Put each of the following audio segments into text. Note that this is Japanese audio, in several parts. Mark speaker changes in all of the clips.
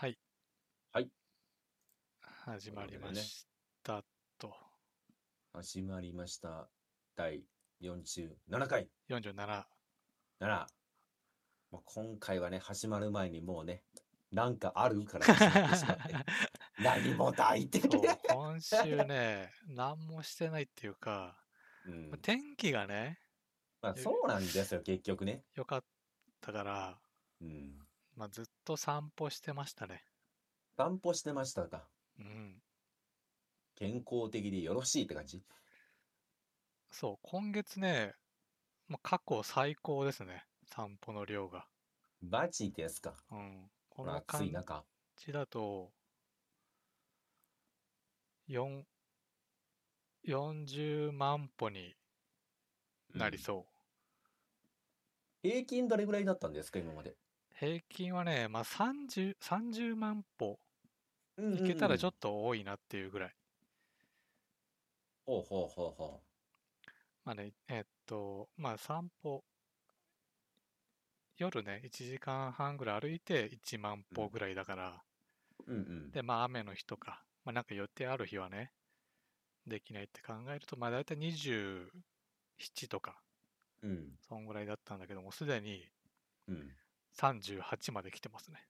Speaker 1: はい。
Speaker 2: はい。
Speaker 1: 始まりましたと。
Speaker 2: 始まりました。第47回。
Speaker 1: 47。
Speaker 2: 7。まあ、今回はね、始まる前にもうね、なんかあるから始まってしまって。何もないって
Speaker 1: そう、今週ね、何もしてないっていうか、
Speaker 2: うん
Speaker 1: まあ天気がね、
Speaker 2: まあ、そうなんですよ、結局ね。
Speaker 1: 良かったから、
Speaker 2: うん。
Speaker 1: まあ、ずっと散歩してましたね。
Speaker 2: 散歩してましたか。
Speaker 1: うん。
Speaker 2: 健康的でよろしいって感じ？
Speaker 1: そう、今月ね、まあ、過去最高ですね。散歩の量が。
Speaker 2: マジですか。
Speaker 1: うん。こ
Speaker 2: この暑い中。
Speaker 1: じだと、4 40万歩になりそう。
Speaker 2: 平均どれぐらいだったんですか、今まで？
Speaker 1: 平均はね、まあ、30, 30万歩
Speaker 2: うん
Speaker 1: いけたらちょ
Speaker 2: っ
Speaker 1: っと多いなっていうぐらい。
Speaker 2: と。ほうほうほうほ
Speaker 1: まあね、えっと、まあ散歩、夜ね、1時間半ぐらい歩いて1万歩ぐらいだから、
Speaker 2: う。うんうん。
Speaker 1: で、まあ雨の日とか、まあなんか予定ある日はね、できないって考えると、まあ大体27とか、
Speaker 2: うん。
Speaker 1: そんぐらいだったんだけども、すでに
Speaker 2: うん。
Speaker 1: 38まで来てますね。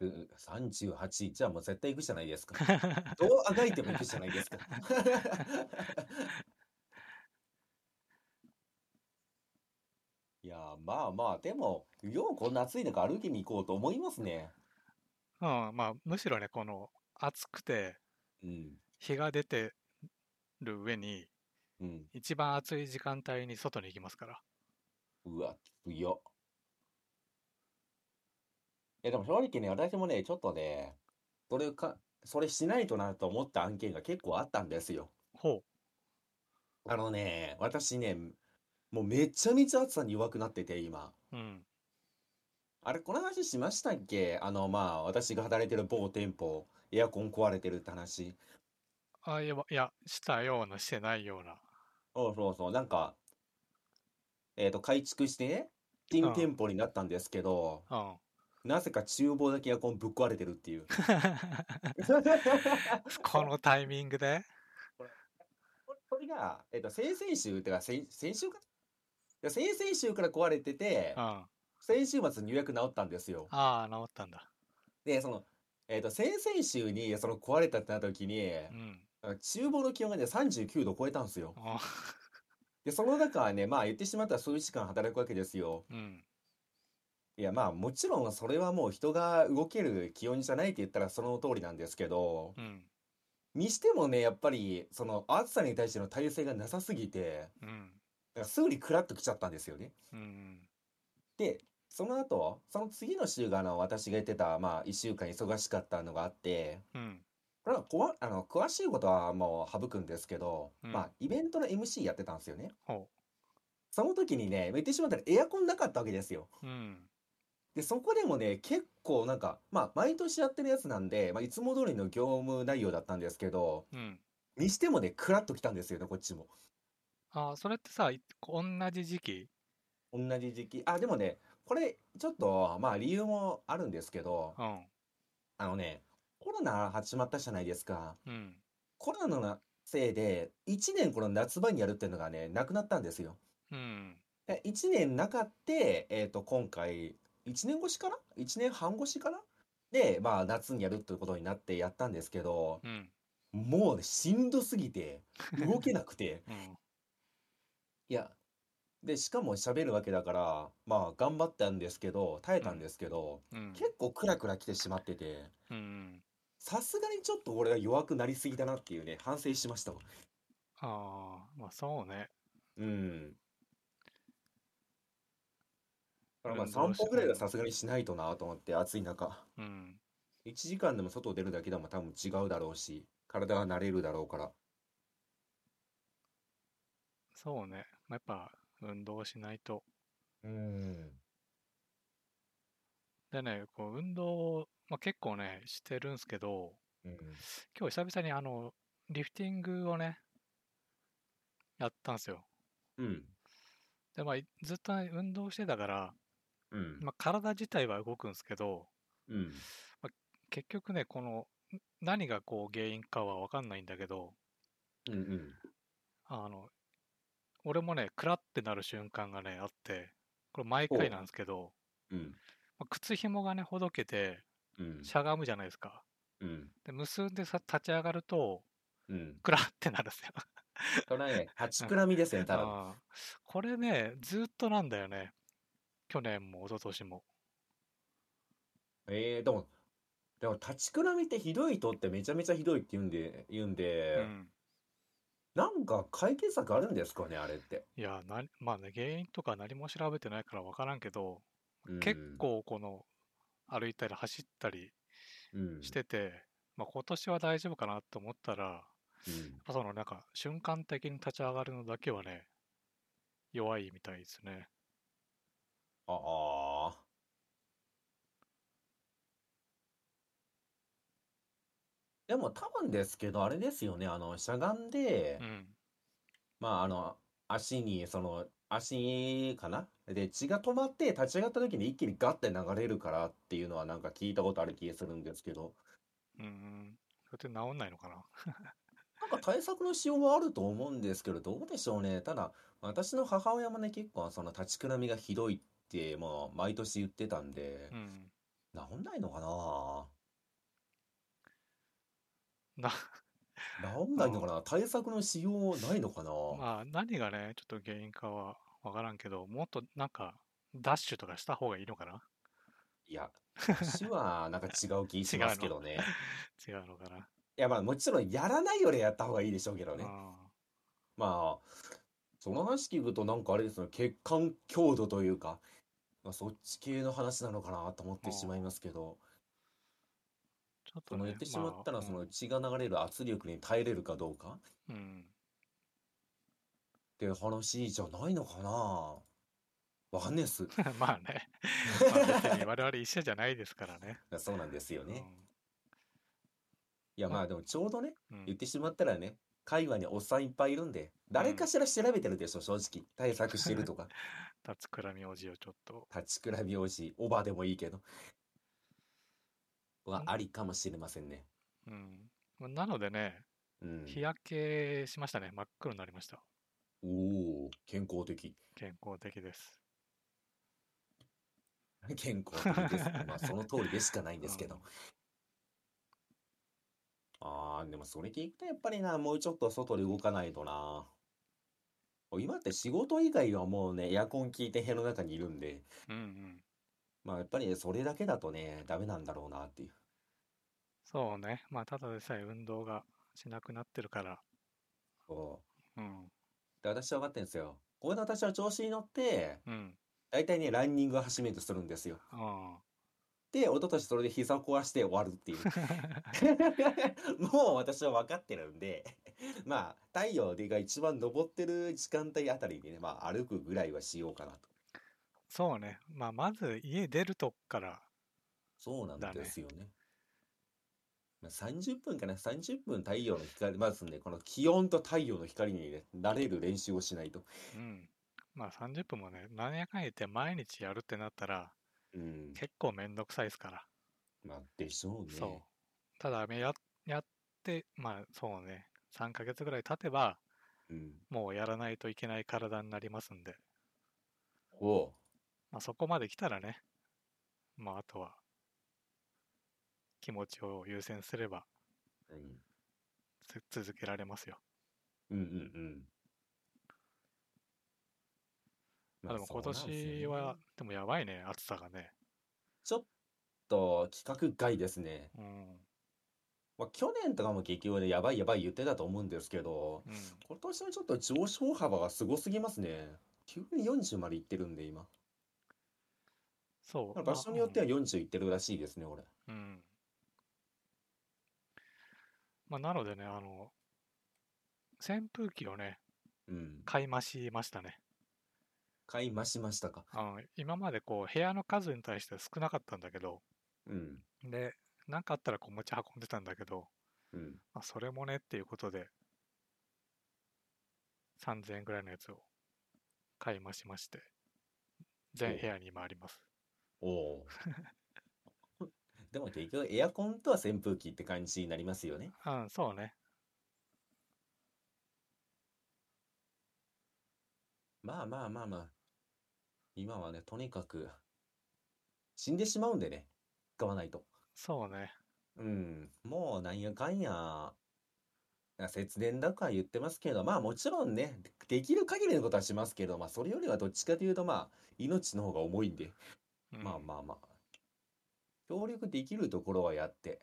Speaker 2: うん38じゃあもう絶対行くじゃないですか。どうあがいても行くじゃないですか。いやーまあまあでもようこんな暑い中歩きに行こうと思いますね。
Speaker 1: うん、まあむしろね、この暑くて
Speaker 2: うん
Speaker 1: 日が出てる上に、
Speaker 2: うん。
Speaker 1: 一番暑い時間帯に外に行きますから。
Speaker 2: うわきつよ。いやでも正直ね私もねちょっとねそれかそれしないとなと思った案件が結構あったんですよ。
Speaker 1: ほ
Speaker 2: あのね私ねもうめちゃめちゃ暑さに弱くなってて今。
Speaker 1: う。うん。
Speaker 2: あれ、この話しましたっけ？あの、まあ、私が働いてる某店舗、エアコン壊れてるって話。
Speaker 1: あ、いや、いや、したような、してないような。
Speaker 2: そうそうそう、なんか、えっと、改築してね、新
Speaker 1: うん
Speaker 2: 店舗になったんですけど、
Speaker 1: うん。
Speaker 2: なぜか厨房だけエアコンぶっ壊れてるっていう。
Speaker 1: このタイミングで？
Speaker 2: それが、えっと、先々週、てか先、先週か？先々週から壊れてて
Speaker 1: うん。、あ
Speaker 2: 先週末に予約治ったんですよ。
Speaker 1: あ、治ったんだ。
Speaker 2: で、その、えっと、先々週にその壊れたってなった時に、
Speaker 1: うん。
Speaker 2: 厨房の気温がね、39度超えたんですよ。
Speaker 1: あ
Speaker 2: で、その中はね、まあ言ってしまったら数時間働くわけですよ。
Speaker 1: うん。
Speaker 2: いや、まあもちろんそれはもう人が動ける気温じゃないって言ったらその通りなんですけど、
Speaker 1: うん。
Speaker 2: にしてもね、やっぱりその暑さに対しての耐性がなさすぎて、
Speaker 1: うん。
Speaker 2: だからすぐにクラッときちゃったんですよね。
Speaker 1: うん。
Speaker 2: で、その後、その次の週があの私が言ってた、まあ一週間忙しかったのがあって、
Speaker 1: うん。
Speaker 2: これはこわあの詳しいことはもう省くんですけど、
Speaker 1: うん
Speaker 2: まあイベントの MC やってたんですよね。
Speaker 1: ほ
Speaker 2: その時にね、言ってしまったらエアコンなかったわけですよ。
Speaker 1: う。うん。
Speaker 2: で、そこでもね、結構なんか、まあ、毎年やってるやつなんで、まあ、いつも通りの業務内容だったんですけど、
Speaker 1: うん。
Speaker 2: にしてもね、クラッときたんですよね、こっちも。
Speaker 1: ああ、それってさ、い同じ時期？
Speaker 2: 同じ時期。あ、でもね、これ、ちょっと、まあ、理由もあるんですけど、
Speaker 1: うん。
Speaker 2: あのね、コロナ始まったじゃないですか。
Speaker 1: うん。
Speaker 2: コロナのせいで、1年この夏場にやるっていうのがね、なくなったんですよ。
Speaker 1: うん。
Speaker 2: で1年なかって、えっと、今回、1年越しかな ?1 年半越しかな？で、まあ、夏にやるってことになってやったんですけど、
Speaker 1: うん。
Speaker 2: もうね、しんどすぎて、動けなくて。
Speaker 1: うん。
Speaker 2: いや、で、しかも喋るわけだから、まあ、頑張ったんですけど、耐えたんですけど、
Speaker 1: うん。
Speaker 2: 結構クラクラ来てしまってて、
Speaker 1: うん。
Speaker 2: さすがにちょっと俺が弱くなりすぎたなっていうね、反省しましたわ。
Speaker 1: ああ、まあそうね。
Speaker 2: うん。だからまあ、
Speaker 1: 運動し
Speaker 2: 散歩ぐらいはさすがにしないとなと思って、暑い中。
Speaker 1: うん。
Speaker 2: 1時間でも外出るだけでも多分違うだろうし、体が慣れるだろうから。
Speaker 1: そうね。まあ、やっぱ、運動しないと。
Speaker 2: うん。
Speaker 1: でね、こう、運動、まあ、結構ね、してるんすけど、
Speaker 2: うん。
Speaker 1: 今日久々にあの、リフティングをね、やったんすよ。
Speaker 2: うん。
Speaker 1: で、まあ、いずっとね運動してたから、
Speaker 2: うん。
Speaker 1: まあ、体自体は動くんですけど、
Speaker 2: うん。
Speaker 1: 結局ね、この、ん何がこう原因かは分かんないんだけど、
Speaker 2: うんうん。
Speaker 1: あの、俺もね、クラってなる瞬間がね、あって、これ毎回なんですけど、
Speaker 2: うん。
Speaker 1: まあ靴紐がね、ほどけて、
Speaker 2: うん。
Speaker 1: しゃがむじゃないですか。
Speaker 2: うん。
Speaker 1: で、結んでさ、立ち上がると、
Speaker 2: うん。
Speaker 1: クラってなるんですよ。
Speaker 2: これはね、立ちくらみですね、ただの。
Speaker 1: あーこれね、ずっとなんだよね。去年も一昨年も。
Speaker 2: えー、でも、でも立ちくらみってひどい人ってめちゃめちゃひどいって言うんで、言うんで、
Speaker 1: うん。
Speaker 2: なんか解決策あるんですかね、あれって。
Speaker 1: いや、なまあね、原因とか何も調べてないから分からんけど、
Speaker 2: うん
Speaker 1: 結構この、歩いたり走ったり
Speaker 2: うん。
Speaker 1: してて、まあ今年は大丈夫かなと思ったら、や
Speaker 2: うん
Speaker 1: っぱそのなんか瞬間的に立ち上がるのだけはね、弱いみたいですね。
Speaker 2: ああ。でも多分ですけど、あれですよね、あの、しゃがんで
Speaker 1: う、ん。
Speaker 2: まあ、あの、足に、その、足かな？で、血が止まって立ち上がった時に一気にガッて流れるからっていうのはなんか聞いたことある気がするんですけど、
Speaker 1: うんうん。それって治んないのかな？
Speaker 2: なんか対策のしようはあると思うんですけど、どうでしょうね。ただ、私の母親もね、結構その立ちくらみがひどいって、もう毎年言ってたんで
Speaker 1: う、ん。
Speaker 2: 治んないのかな？
Speaker 1: な、
Speaker 2: 治んないのかな？対策のしようないのかな？
Speaker 1: まあ何がね、ちょっと原因かは分からんけど、もっとなんか、ダッシュとかした方がいいのかな？い
Speaker 2: や、私はなんか違う気しますけどね。
Speaker 1: 違うの。かな？い
Speaker 2: や、まあもちろんやらないよりやった方がいいでしょうけどね。
Speaker 1: あ
Speaker 2: まあ、その話聞くとなんかあれですね、血管強度というか、まあ、そっち系の話なのかなと思ってしまいますけど、
Speaker 1: ちょっとね、
Speaker 2: その言ってしまったら、
Speaker 1: まあ
Speaker 2: その血が流れる圧力に耐えれるかどうか。
Speaker 1: うん、うん
Speaker 2: っていう話じゃないのかな。わかんないっす。
Speaker 1: まあね、まあ別に我々一緒じゃないですからね。
Speaker 2: そうなんですよ
Speaker 1: う
Speaker 2: ね。いや、まあでもちょうどね、言ってしまったらね、会話におっさんいっぱいいるんで、誰かしら調べてるでしょ、正直。対策してるとか。
Speaker 1: 立つくらみおじをちょっと。
Speaker 2: 立ちくらみおじ、おばでもいいけど。は
Speaker 1: うん
Speaker 2: ありかもしれませんね。
Speaker 1: うん。まあなのでね、
Speaker 2: うん。
Speaker 1: 日焼けしましたね。真っ黒になりました。
Speaker 2: おお、健康的。
Speaker 1: 健康的です。
Speaker 2: 健康的です。まあ、その通りでしかないんですけど
Speaker 1: うん。
Speaker 2: ああ、でもそれ聞くとやっぱりな、もうちょっと外で動かないとな。今って仕事以外はもうね、エアコン効いて部屋の中にいるんで、
Speaker 1: うんうん。
Speaker 2: まあやっぱりそれだけだとね、ダメなんだろうなっていう。
Speaker 1: そうね。まあただでさえ運動がしなくなってるから。
Speaker 2: そう。
Speaker 1: うん。
Speaker 2: で、私は分かってるんですよ。これで私は調子に乗って、
Speaker 1: うん。
Speaker 2: 大体ね、ランニングを始めるとするんですよ。
Speaker 1: あ
Speaker 2: で、一昨年それで膝を壊して終わるっていう。
Speaker 1: あ。
Speaker 2: もう私は分かってるんで、まあ、太陽が一番昇ってる時間帯あたりにね、まあ、歩くぐらいはしようかなと。
Speaker 1: そうね。まあまず家出るとこから。
Speaker 2: そうなんですよね。まあ、30分かな、30分太陽の光、まずね、この気温と太陽の光にね、慣れる練習をしないと。
Speaker 1: うん。まあ30分もね、何やかんや言って毎日やるってなったら
Speaker 2: うん。
Speaker 1: 結構めんどくさいですから。
Speaker 2: まあ、でしょうね。
Speaker 1: そう。ただや、やって、まあそうね、3ヶ月ぐらい経てば、
Speaker 2: うん。
Speaker 1: もうやらないといけない体になりますんで、
Speaker 2: おう。
Speaker 1: まあそこまで来たらね、まああとは気持ちを優先すれば
Speaker 2: うん。
Speaker 1: つ続けられますよ。
Speaker 2: うんうんうん。
Speaker 1: まあでも今年は、でもやばいね、暑さがね。
Speaker 2: ちょっと規格外ですね。
Speaker 1: うん。
Speaker 2: まあ、去年とかも結局ね、やばいやばい言ってたと思うんですけど、
Speaker 1: うん。
Speaker 2: 今年はちょっと上昇幅がすごすぎますね。急に40までいってるんで、今。
Speaker 1: そう。
Speaker 2: 場所によっては
Speaker 1: まあ
Speaker 2: 40いってるらしいですね、俺。
Speaker 1: うん。うんまあなのでね、あの、扇風機をね、
Speaker 2: うん。
Speaker 1: 買い増しましたね。
Speaker 2: 買い増しましたか？
Speaker 1: 今までこう部屋の数に対して少なかったんだけど、
Speaker 2: うん。
Speaker 1: で、なんかあったらこう持ち運んでたんだけど、
Speaker 2: うん。
Speaker 1: まあ、それもねっていうことで、3000円ぐらいのやつを買い増しまして、全部屋に今あります。
Speaker 2: おお。でも結局エアコンとは扇風機って感じになりますよね。
Speaker 1: うん、そうね。
Speaker 2: まあまあまあまあ。今はね、とにかく死んでしまうんでね、使わないと。
Speaker 1: そうね。
Speaker 2: うん、もうなんやかんや、節電だから言ってますけど、まあもちろんね、できる限りのことはしますけど、まあそれよりはどっちかというとまあ、命の方が重いんで、
Speaker 1: うん
Speaker 2: まあまあまあ、協力できるところはやって、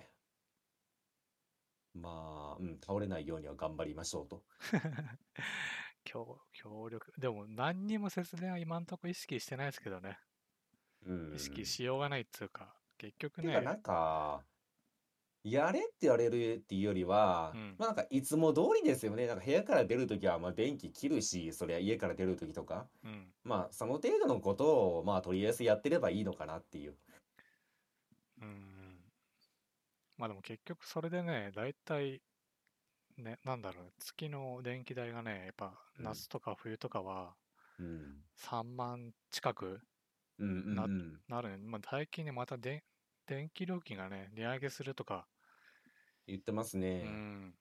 Speaker 2: まあ、うん、倒れないようには頑張りましょうと。
Speaker 1: 協協力。でも何にも節電は今んとこ意識してないですけどね。
Speaker 2: うん。
Speaker 1: 意識しようがないっつうか、結局ね、
Speaker 2: てかなんか、やれって言われるっていうよりは、
Speaker 1: うん
Speaker 2: まあなんかいつも通りですよね。なんか部屋から出るときはまあ電気切るし、そりゃ家から出るときとか、
Speaker 1: うん、
Speaker 2: まあその程度のことをまあとりあえずやってればいいのかなっていう。
Speaker 1: うん。まあでも結局それでね、大体、ね、なんだろう、月の電気代がね、やっぱ
Speaker 2: うん
Speaker 1: 夏とか冬とかは
Speaker 2: うん。
Speaker 1: 3万近く
Speaker 2: うんうん
Speaker 1: な
Speaker 2: うん。
Speaker 1: なるね。まあ最近ね、またで電気料金がね、値上げするとか、
Speaker 2: 言ってます
Speaker 1: う
Speaker 2: ね。
Speaker 1: ん、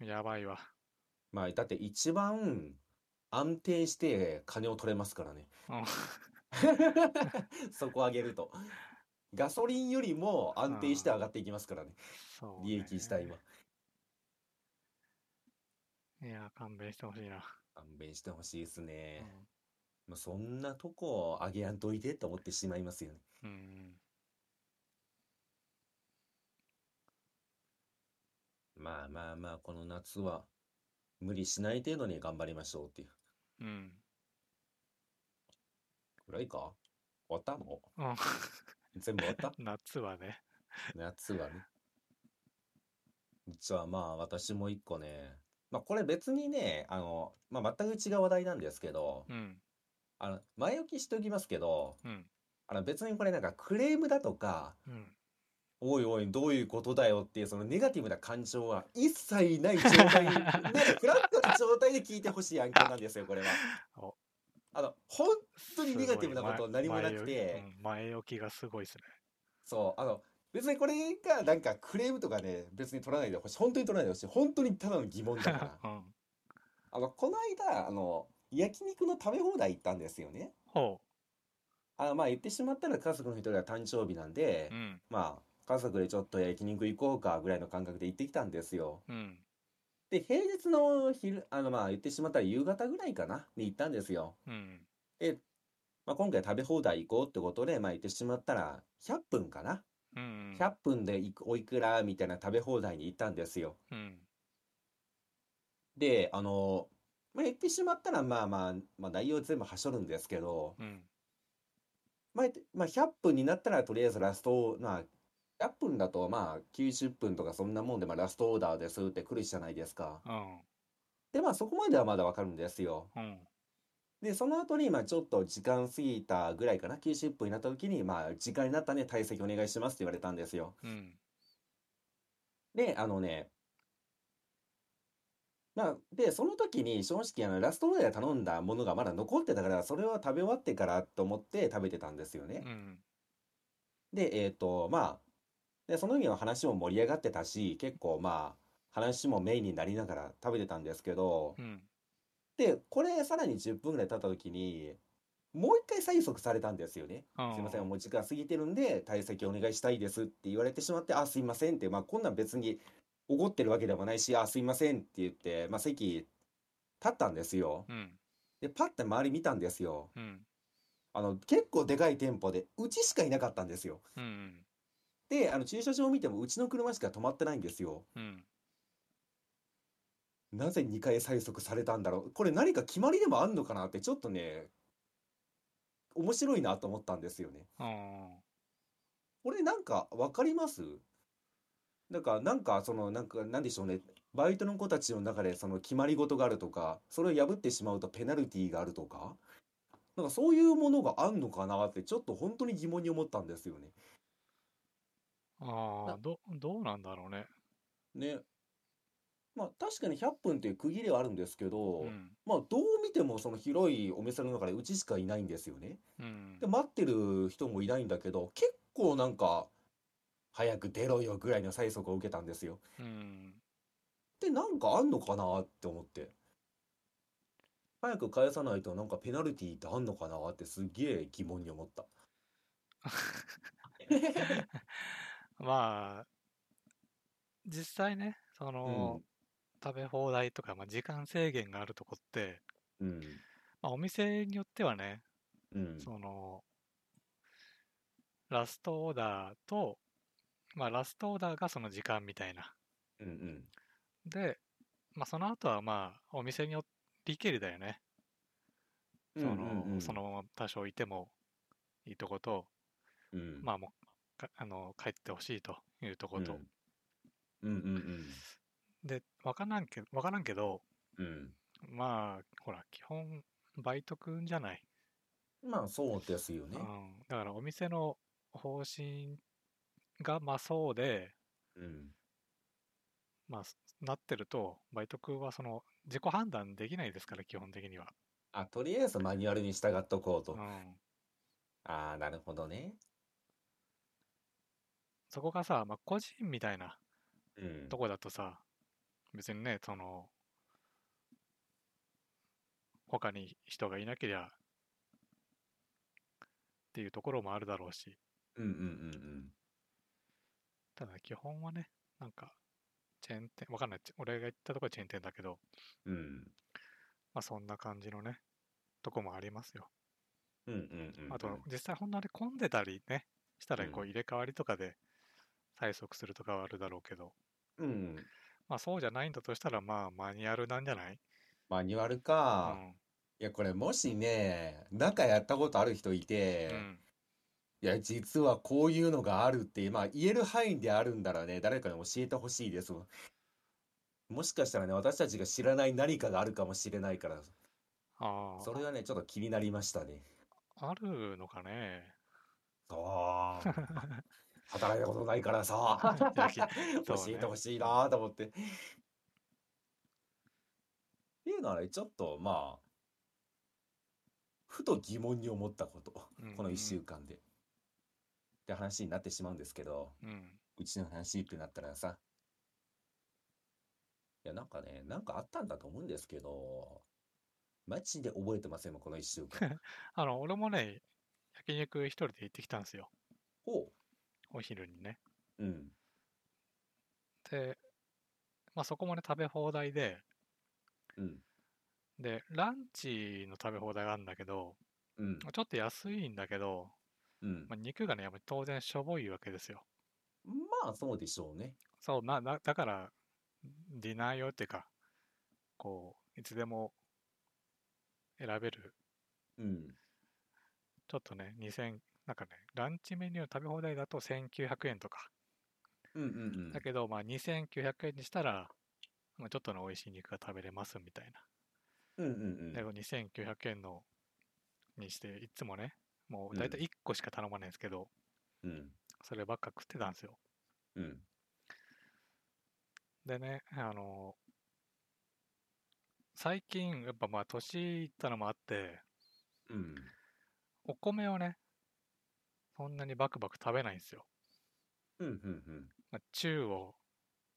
Speaker 1: やばいわ。
Speaker 2: まあだって一番安定して金を取れますからね。
Speaker 1: うん
Speaker 2: そこ上げると。ガソリンよりも安定して上がっていきますからね。
Speaker 1: そう、
Speaker 2: 利益自体は。
Speaker 1: いや、勘弁してほしいな。
Speaker 2: 勘弁してほしいです
Speaker 1: う
Speaker 2: ね。
Speaker 1: ん
Speaker 2: まあ、そんなとこ上げやんといてと思ってしまいますよね。
Speaker 1: うん、
Speaker 2: まあまあまあ、この夏は無理しない程度に頑張りましょうっていう。
Speaker 1: うん。
Speaker 2: くらいか？終わったの？
Speaker 1: うん
Speaker 2: 全部終わった？
Speaker 1: 夏はね。
Speaker 2: 夏はね。じゃあまあ私も一個ね。まあこれ別にね、あの、まあ全く違う話題なんですけど、
Speaker 1: うん、
Speaker 2: あの、前置きしておきますけど、
Speaker 1: うん、
Speaker 2: あの別にこれなんかクレームだとか、
Speaker 1: うん。
Speaker 2: おいおいどういうことだよっていうそのネガティブな感情は一切ない状態、フラットな状態で聞いてほしい案件なんですよ、これは。
Speaker 1: お
Speaker 2: あの、本当にネガティブなこと何もなくて、
Speaker 1: 前置きがすごいですね。
Speaker 2: そう、あの、別にこれがなんかクレームとかね、別に取らないでほしい。本当に取らないでほしい。本当にただの疑問だから。
Speaker 1: うん。
Speaker 2: あの、この間、あの、焼肉の食べ放題行ったんですよね。
Speaker 1: ほ
Speaker 2: あの、まあ言ってしまったら家族の一人が誕生日なんで
Speaker 1: う。う、ん、
Speaker 2: まあ家族でちょっと焼肉行こうかぐらいの感覚で行ってきたんですよ。
Speaker 1: うん、
Speaker 2: で、平日の昼、あの、まあ言ってしまったら夕方ぐらいかなに行ったんですよ。
Speaker 1: うん、
Speaker 2: で、まあ今回食べ放題行こうってことで、まあ言ってしまったら100分かな。
Speaker 1: うん。
Speaker 2: 100分でいくおいくらみたいな食べ放題に行ったんですよ。
Speaker 1: うん、
Speaker 2: で、あの、まあ、言ってしまったら、まあまあ、まあ内容全部はしょるんですけど、
Speaker 1: うん、
Speaker 2: まあ、まあ、100分になったらとりあえずラスト、まあ、100分だとまあ90分とかそんなもんで、まあラストオーダーですって来るじゃないですか。
Speaker 1: うん、
Speaker 2: で、まあそこまではまだわかるんですよ。
Speaker 1: うん、
Speaker 2: で、その後に、まあちょっと時間過ぎたぐらいかな、90分になった時に、まあ時間になったね、退席お願いしますって言われたんですよ。
Speaker 1: うん、
Speaker 2: で、あのね、まあ、で、その時に正直あのラストオーダーで頼んだものがまだ残ってたから、それを食べ終わってからと思って食べてたんですよね。
Speaker 1: うん、
Speaker 2: で、えっと、まあ、で、その時の話も盛り上がってたし、結構まあ、話もメインになりながら食べてたんですけど、
Speaker 1: うん、
Speaker 2: で、これさらに10分ぐらい経った時に、もう一回催促されたんですよね。
Speaker 1: うん
Speaker 2: すいません、もう時間過ぎてるんで、退席お願いしたいですって言われてしまって、あ、すいませんって、まあ、こんなん別に怒ってるわけでもないし、あ、すいませんって言って、まあ、席立ったんですよ。
Speaker 1: うん、
Speaker 2: で、パッて周り見たんですよ。
Speaker 1: うん、
Speaker 2: あの、結構でかい店舗で、うちしかいなかったんですよ。
Speaker 1: うん、
Speaker 2: で、あの、駐車場を見ても、うちの車しか止まってないんですよ。
Speaker 1: うん。
Speaker 2: なぜ2回催促されたんだろう。これ何か決まりでもあんのかなって、ちょっとね、面白いなと思ったんですよね。
Speaker 1: うん
Speaker 2: これなんかわかります？なんか、なんか、その、なんか、なんでしょうね。バイトの子たちの中で、その決まり事があるとか、それを破ってしまうとペナルティーがあるとか、なんかそういうものがあんのかなって、ちょっと本当に疑問に思ったんですよね。
Speaker 1: ああ、ど、どうなんだろうね。
Speaker 2: ね。まあ、確かに100分っていう区切りはあるんですけど、
Speaker 1: うん、
Speaker 2: まあ、どう見てもその広いお店の中でうちしかいないんですよね。
Speaker 1: うん
Speaker 2: で、、待ってる人もいないんだけど、結構なんか、早く出ろよぐらいの催促を受けたんですよ。
Speaker 1: うん。
Speaker 2: で、なんかあんのかなって思って。早く返さないとなんかペナルティーってあんのかなってすげえ疑問に思った。
Speaker 1: まあ、実際ね、そ
Speaker 2: うん
Speaker 1: の、、食べ放題とか、まあ、時間制限があるとこって、
Speaker 2: うん、
Speaker 1: まあ、お店によってはね、
Speaker 2: うん、
Speaker 1: その、ラストオーダーと、まあ、ラストオーダーがその時間みたいな。
Speaker 2: うん、うん。
Speaker 1: で、まあ、その後はまあ、お店によって理解だよね。その、
Speaker 2: うんうんうん
Speaker 1: そのまま多少いてもいいとこと、
Speaker 2: うん、
Speaker 1: まあもう、かあの、帰ってほしいというとこと。
Speaker 2: うん、うん、うん、
Speaker 1: で、わからんけど、わからんけど、
Speaker 2: うん。
Speaker 1: まあ、ほら、基本、バイトくんじゃない。
Speaker 2: うん。まあそうですよね
Speaker 1: う。ん。だから、お店の方針がまあそうで、
Speaker 2: うん、
Speaker 1: まあ、すなってると、バイト君はその自己判断できないですから、基本的には。
Speaker 2: あ、とりあえずマニュアルに従っとこうと。
Speaker 1: うん。
Speaker 2: ああ、なるほどね。
Speaker 1: そこがさ、まあ、個人みたいな
Speaker 2: うん
Speaker 1: と。こだとさ、別にね、その、他に人がいなけりゃ、っていうところもあるだろうし、
Speaker 2: うん、うん、うん、
Speaker 1: ただ基本はね、なんか、チェーン店、わかんない、俺が行ったとこはチェーン店だけど、
Speaker 2: うん。うん、
Speaker 1: まあそんな感じのね、とこもありますよ。
Speaker 2: うん、うん、うん。
Speaker 1: あと、実際ほんのに混んでたりね、したら
Speaker 2: うん
Speaker 1: こう入れ替わりとかで催促するとかはあるだろうけど、
Speaker 2: うん。
Speaker 1: まあそうじゃないんだとしたら、まあマニュアルなんじゃない？
Speaker 2: マニュアル
Speaker 1: う
Speaker 2: か。
Speaker 1: ん。
Speaker 2: いや、これもしね、中やったことある人いて、
Speaker 1: うん。
Speaker 2: いや、実はこういうのがあるって、まあ言える範囲であるんだらね、誰かに教えてほしいです。もしかしたらね、私たちが知らない何かがあるかもしれないから、
Speaker 1: ああ、
Speaker 2: それはね、ちょっと気になりましたね。
Speaker 1: あるのかね？
Speaker 2: そう。働いたことないからさ、教えてほしいなと思って。っていうのはね、ちょっとまあ、ふと疑問に思ったこと、
Speaker 1: うん
Speaker 2: この1週間で。って話になってしまうんですけど、
Speaker 1: うん。
Speaker 2: うちの話ってなったらさ、いや、なんかね、なんかあったんだと思うんですけど、マジで覚えてませんもん、この1週間。
Speaker 1: あの、俺もね、焼肉一人で行ってきたんですよ。
Speaker 2: ほ
Speaker 1: お昼にね。
Speaker 2: う。うん。
Speaker 1: で、まあそこもね、食べ放題で、
Speaker 2: うん。
Speaker 1: で、ランチの食べ放題があるんだけど、
Speaker 2: うん。
Speaker 1: ちょっと安いんだけど、
Speaker 2: うん
Speaker 1: まあ、。肉がね、やっぱり当然しょぼいわけですよ。
Speaker 2: まあ、そうでしょうね。
Speaker 1: そう、な、なだから、ディナー用っていうか、こう、いつでも選べる、
Speaker 2: うん。
Speaker 1: ちょっとね、2000、なんかね、ランチメニュー食べ放題だと1900円とか。
Speaker 2: うんうんうん。
Speaker 1: だけど、まあ2900円にしたら、まあ、ちょっとの美味しい肉が食べれますみたいな。
Speaker 2: うんうんうん。
Speaker 1: で、2900円のにして、いつもね、もう大体1個しか頼まないんですけど、
Speaker 2: うん。
Speaker 1: そればっか食ってたんですよ。
Speaker 2: うん。
Speaker 1: でね、あの、最近、やっぱまあ年いったのもあって、
Speaker 2: うん。
Speaker 1: お米をね、そんなにバクバク食べないんですよ。
Speaker 2: うんうんうん。
Speaker 1: まあ、中を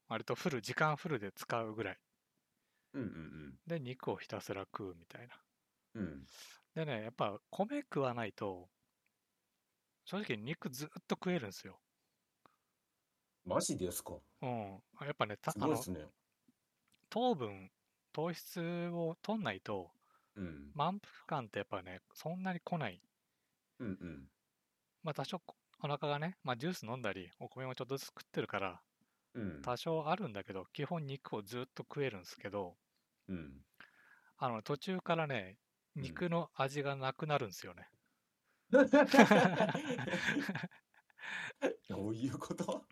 Speaker 1: 割とフル、時間フルで使うぐらい。
Speaker 2: うんうん
Speaker 1: で、肉をひたすら食うみたいな。
Speaker 2: うん。うん。
Speaker 1: でね、やっぱ米食わないと、正直肉ずっと食えるんですよ。
Speaker 2: マジですか？
Speaker 1: うん。あやっぱね、た
Speaker 2: すごいっすね。
Speaker 1: 糖分、糖質を取んないと、
Speaker 2: うん。
Speaker 1: 満腹感ってやっぱね、そんなに来ない。
Speaker 2: うんうん。
Speaker 1: まあ多少こお腹がね、まあジュース飲んだり、お米もちょっとずつ食ってるから、
Speaker 2: うん。
Speaker 1: 多少あるんだけど、基本肉をずっと食えるんですけど、
Speaker 2: うん。
Speaker 1: あの、途中からね、
Speaker 2: うん
Speaker 1: 肉の味がなくなるんですよね。
Speaker 2: どういうこと？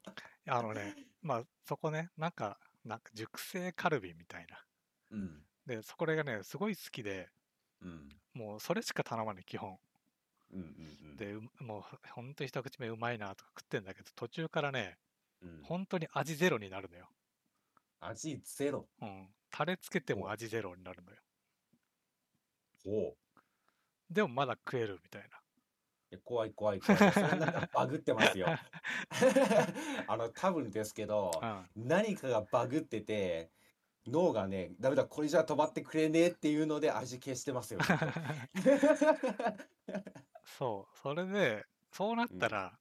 Speaker 1: あのね、まあそこね、なんか、なんか熟成カルビみたいな。
Speaker 2: うん。
Speaker 1: で、そこがね、すごい好きで、
Speaker 2: うん。
Speaker 1: もうそれしか頼まない、基本。で、うもうほんと一口目うまいなとか食ってんだけど、途中からね、
Speaker 2: うん、
Speaker 1: 本当に味ゼロになるのよ。
Speaker 2: 味ゼロ。
Speaker 1: うん。タレつけて
Speaker 2: お
Speaker 1: も味ゼロになるのよ。
Speaker 2: ほ
Speaker 1: でもまだ食えるみたいな。
Speaker 2: 怖い怖い怖い。それなんかバグってますよ。あの、多分ですけど、
Speaker 1: うん。
Speaker 2: 何かがバグってて、脳がね、ダメだ、これじゃ止まってくれねえっていうので味消してますよ、
Speaker 1: そう。それで、そうなったら、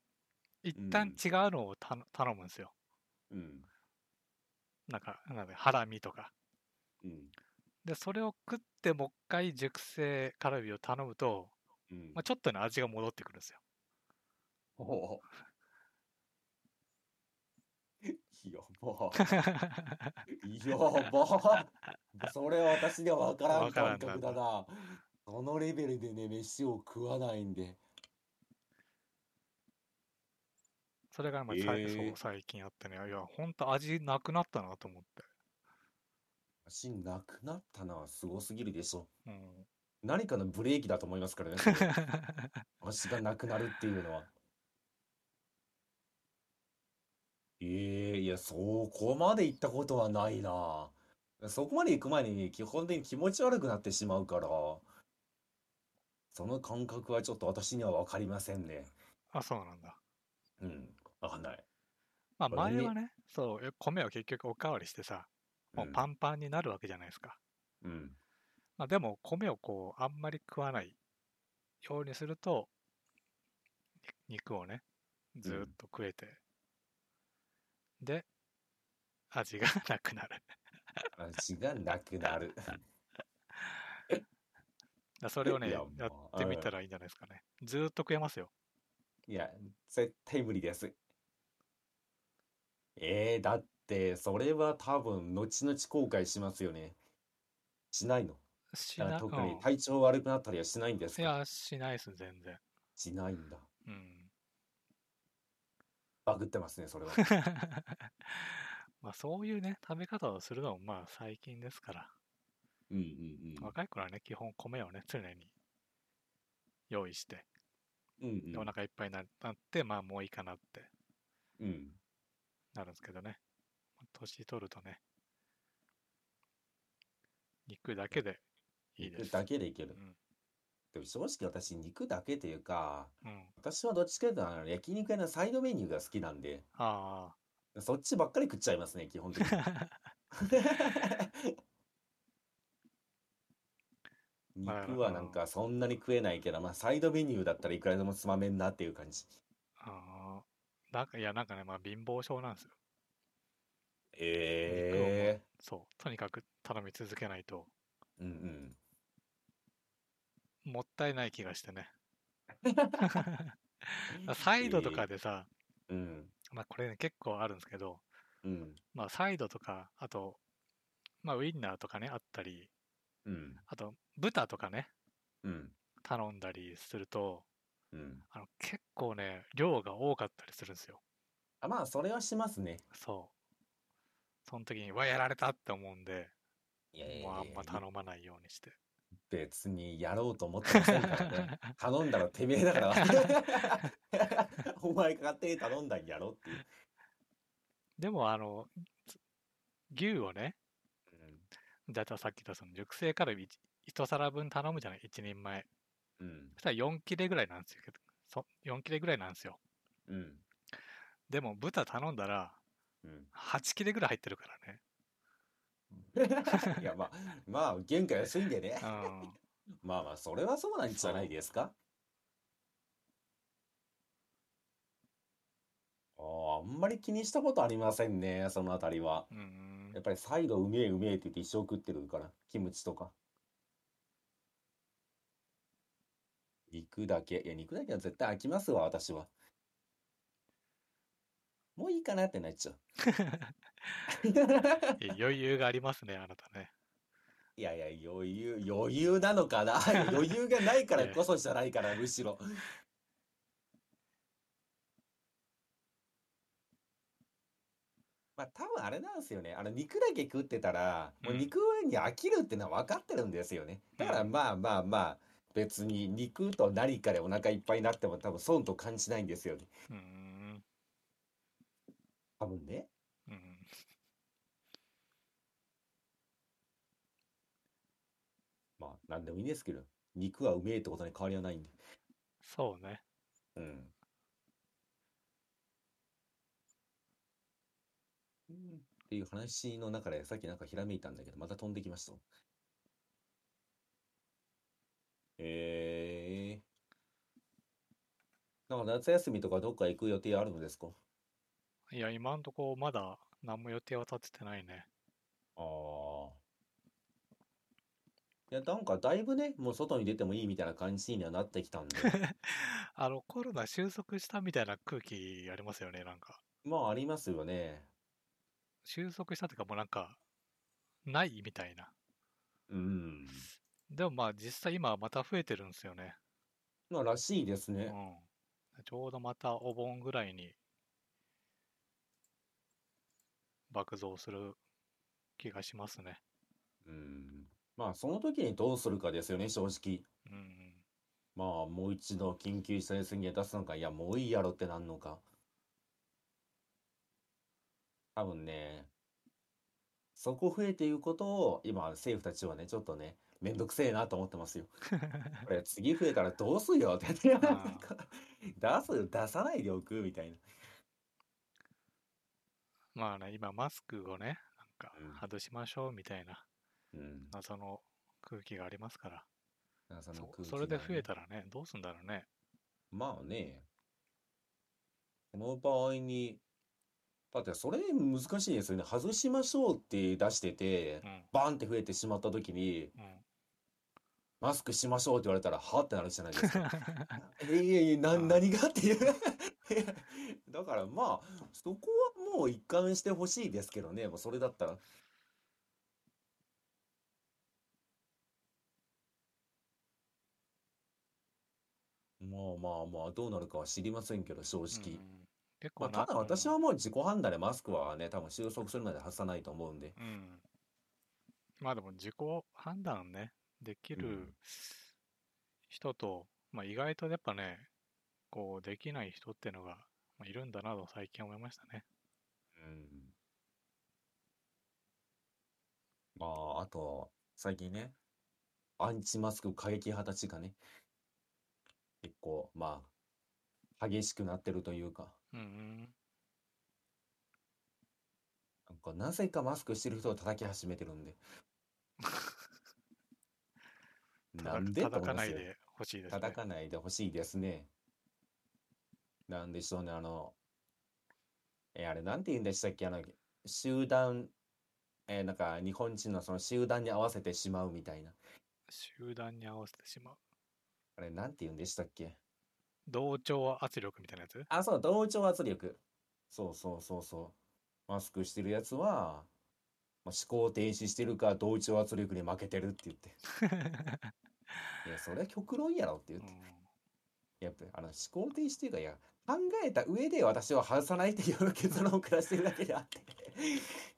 Speaker 1: 一旦違うのをた頼むんですよ。
Speaker 2: うん。
Speaker 1: なんか、なんで、ハラミとか。
Speaker 2: うん。
Speaker 1: で、それを食って、もう一回熟成カルビを頼むと、
Speaker 2: うん
Speaker 1: まあ、ちょっとね、味が戻ってくるんですよ。
Speaker 2: おお。やば。やば。それは私には分からん感覚だな。そのレベルでね、飯を食わないんで。
Speaker 1: それがまあ、
Speaker 2: えー。
Speaker 1: そう最近あってね、いや、ほんと味なくなったなと思って。
Speaker 2: 足なくなったのはすごすぎるでしょ。
Speaker 1: うん。
Speaker 2: 何かのブレーキだと思い。ますからね。それ足がなくなるってい。うのは。ええい。や、そこまで行ったことはない。な。そこまで行く前に基本的に気持ち悪くなってしまうから、その感覚はちょっと私には分かりませんね。
Speaker 1: あ、そうなんだ。
Speaker 2: うん、分かんない。
Speaker 1: まあ前はね、そう、え米は結局おかわりしてさ、もうパンパンになるわけじゃないですか。
Speaker 2: うん。うん。
Speaker 1: まあでも米をこう、あんまり食わないようにすると、に肉をね、ずーっと食えて、で、味がなくなる。
Speaker 2: 味がなくなる。
Speaker 1: だそれをね、
Speaker 2: い
Speaker 1: や
Speaker 2: や
Speaker 1: ってみたらいいんじゃないですかね。ずーっと食えますよ。
Speaker 2: いや、絶対無理です。えー、だって、それは多分、後々後悔しますよね。しないの？
Speaker 1: しな、
Speaker 2: あ特
Speaker 1: うん
Speaker 2: に体調悪くなったりはしないんですか？
Speaker 1: いや、しないです、全然。
Speaker 2: しないんだ。
Speaker 1: うん。
Speaker 2: バグってますね、それは。
Speaker 1: まあそういうね、食べ方をするのもまあ最近ですから。
Speaker 2: うんうんうん。
Speaker 1: 若い頃はね、基本米をね、常に用意して、
Speaker 2: うん
Speaker 1: でお腹いっぱいにななって、まあもういいかなって
Speaker 2: うん。うん。
Speaker 1: なるんですけどね。年取るとね、肉だけでいいです。
Speaker 2: 肉だけでいける。
Speaker 1: うん。
Speaker 2: でも正直私、肉だけというか、
Speaker 1: うん。
Speaker 2: 私はどっちかというとあの焼肉屋のサイドメニューが好きなんで、
Speaker 1: あ
Speaker 2: そっちばっかり食っちゃいますね、基本的に。肉はなんかそんなに食えないけど、まあサイドメニューだったらいくらでもつまめんなっていう感じ。
Speaker 1: ああ。なんか、いや、なんかね、まあ貧乏症なんですよ。
Speaker 2: ええ
Speaker 1: そう。とにかく頼み続けないと、
Speaker 2: うん
Speaker 1: もったいない気がしてね。サイドとかでさ、
Speaker 2: うん。うん。
Speaker 1: まあこれね、結構あるんですけど、
Speaker 2: うん。
Speaker 1: まあサイドとか、あと、まあウインナーとかね、あったり、
Speaker 2: うん。
Speaker 1: あと豚とかね、
Speaker 2: うん。
Speaker 1: 頼んだりすると、
Speaker 2: うん。
Speaker 1: あの結構ね、量が多かったりするんですよ。
Speaker 2: あ、まあそれはしますね。
Speaker 1: そう。その時に、うわ、やられたって思うんで、
Speaker 2: いやいやい
Speaker 1: もうあんま頼まないようにして。
Speaker 2: 別にやろうと思ってませんからね。頼んだらてめえだから。お前が勝手に頼んだんやろっていう。
Speaker 1: でも、あの、つ牛をね、
Speaker 2: うん。
Speaker 1: だいたいさっき言ったその熟成カルビ1皿分頼むじゃない、1人前。
Speaker 2: うん
Speaker 1: そ。したら4切れぐらいなんですよ。そ4切れぐらいなんですよ。
Speaker 2: うん。
Speaker 1: でも、豚頼んだら、
Speaker 2: うん。
Speaker 1: 8切れぐらい入ってるからね。
Speaker 2: いや、まあ、まあ、原価安いんでね。
Speaker 1: うん。
Speaker 2: まあまあ、それはそうなんじゃないですか。ああ、あんまり気にしたことありませんね、そのあたりは。
Speaker 1: うん
Speaker 2: やっぱりサイドうめえうめえって言って一生食ってるから、キムチとか。肉だけ。いや、肉だけは絶対飽きますわ、私は。もういいかなってなっちゃう。
Speaker 1: 余裕がありますね、あなたね。
Speaker 2: いやいや、余裕、余裕なのかな？余裕がないからこそじゃないから、むしろ。まあ、多分あれなんですよね。あの、肉だけ食ってたら、もう
Speaker 1: うん
Speaker 2: 肉に飽きるってのは分かってるんですよね。だから
Speaker 1: うん
Speaker 2: まあまあまあ、別に肉と何かでお腹いっぱいになっても多分損と感じないんですよね。
Speaker 1: うん。
Speaker 2: 多分ね。
Speaker 1: うん。
Speaker 2: まあ、なんでもいいんですけど、肉はうめえってことに変わりはないんで。
Speaker 1: そうね。
Speaker 2: うん。うんっていう話の中でさっきなんかひらめいたんだけど、また飛んできました。えー。なんか夏休みとかどっか行く予定あるのですか？
Speaker 1: いや、今んとこまだ何も予定は立ててないね。
Speaker 2: ああ。いや、なんかだいぶね、もう外に出てもいいみたいな感じにはなってきたんで、
Speaker 1: あの、コロナ収束したみたいな空気ありますよね、なんか。
Speaker 2: まあありますよね。
Speaker 1: 収束したっていうかもうなんか、ないみたいな。
Speaker 2: うん。
Speaker 1: でもまあ実際今また増えてるんですよね。
Speaker 2: まあらしいですね。
Speaker 1: うん。ちょうどまたお盆ぐらいに爆増する気がしますね。
Speaker 2: うん。まあその時にどうするかですよね、正直。
Speaker 1: うんうん。
Speaker 2: まあもう一度緊急事態宣言出すのか、いやもういいやろってなんのか。多分ね、そこ増えていくことを今政府たちはね、ちょっとね、めんどくせえなと思ってますよ。これ次増えたらどうすんよって言って、出す、出さないでおくみたいな。
Speaker 1: まあね、今マスクをね、なんか
Speaker 2: うん
Speaker 1: 外しましょうみたいな
Speaker 2: うん。
Speaker 1: 謎の空気がありますから。
Speaker 2: 謎の
Speaker 1: そ
Speaker 2: 空気
Speaker 1: それで増えたらね、どうすんだろうね。
Speaker 2: まあね、この場合に、だってそれ難しいですよね。外しましょうって出してて
Speaker 1: う、ん。
Speaker 2: バンって増えてしまった時に、
Speaker 1: うん。
Speaker 2: マスクしましょうって言われたら、はってなるじゃないですか。え いえいえ、な、何がっていう。だからまあ、そこはもう一貫してほしいですけどね、もうそれだったら。まあまあまあ、どうなるかは知りませんけど、正
Speaker 1: う
Speaker 2: 直。
Speaker 1: ん結
Speaker 2: まあ、ただ私はもう自己判断でマスクはね、多分収束するまで外さないと思うんで。
Speaker 1: うん。うん。まあでも自己判断ね、できる
Speaker 2: うん
Speaker 1: 人と、まあ意外とやっぱね、こうできない人ってのが、まあ、いるんだなと最近思いましたね。
Speaker 2: うん。まあ、あと、最近ね、アンチマスク過激派たちがね、結構、まあ、激しくなってるというか、
Speaker 1: うんうん。
Speaker 2: なんか、なぜかマスクしてる人を叩き始めてるんで。なんでと
Speaker 1: 叩かない。でほしいですね。
Speaker 2: 叩かないでほしいですね。なんでしょうね、あの、え、あれ、なんて言うんでしたっけ、あの、集団、えーなんか、日本人のその集団に合わせてしまうみたいな。
Speaker 1: 集団に合わせてしまう。
Speaker 2: あれ、なんて言うんでしたっけ？
Speaker 1: 同調圧力みたいなやつ？
Speaker 2: あ、そう、同調圧力。そうそうそうそう。マスクしてるやつは、まあ、思考停止してるか同調圧力に負けてるって言って。いや、それは極論やろって言って。
Speaker 1: うん
Speaker 2: やっぱりあの思考停止っていうか、いや、考えた上で私は外さないっていう結論を下してるだけであって。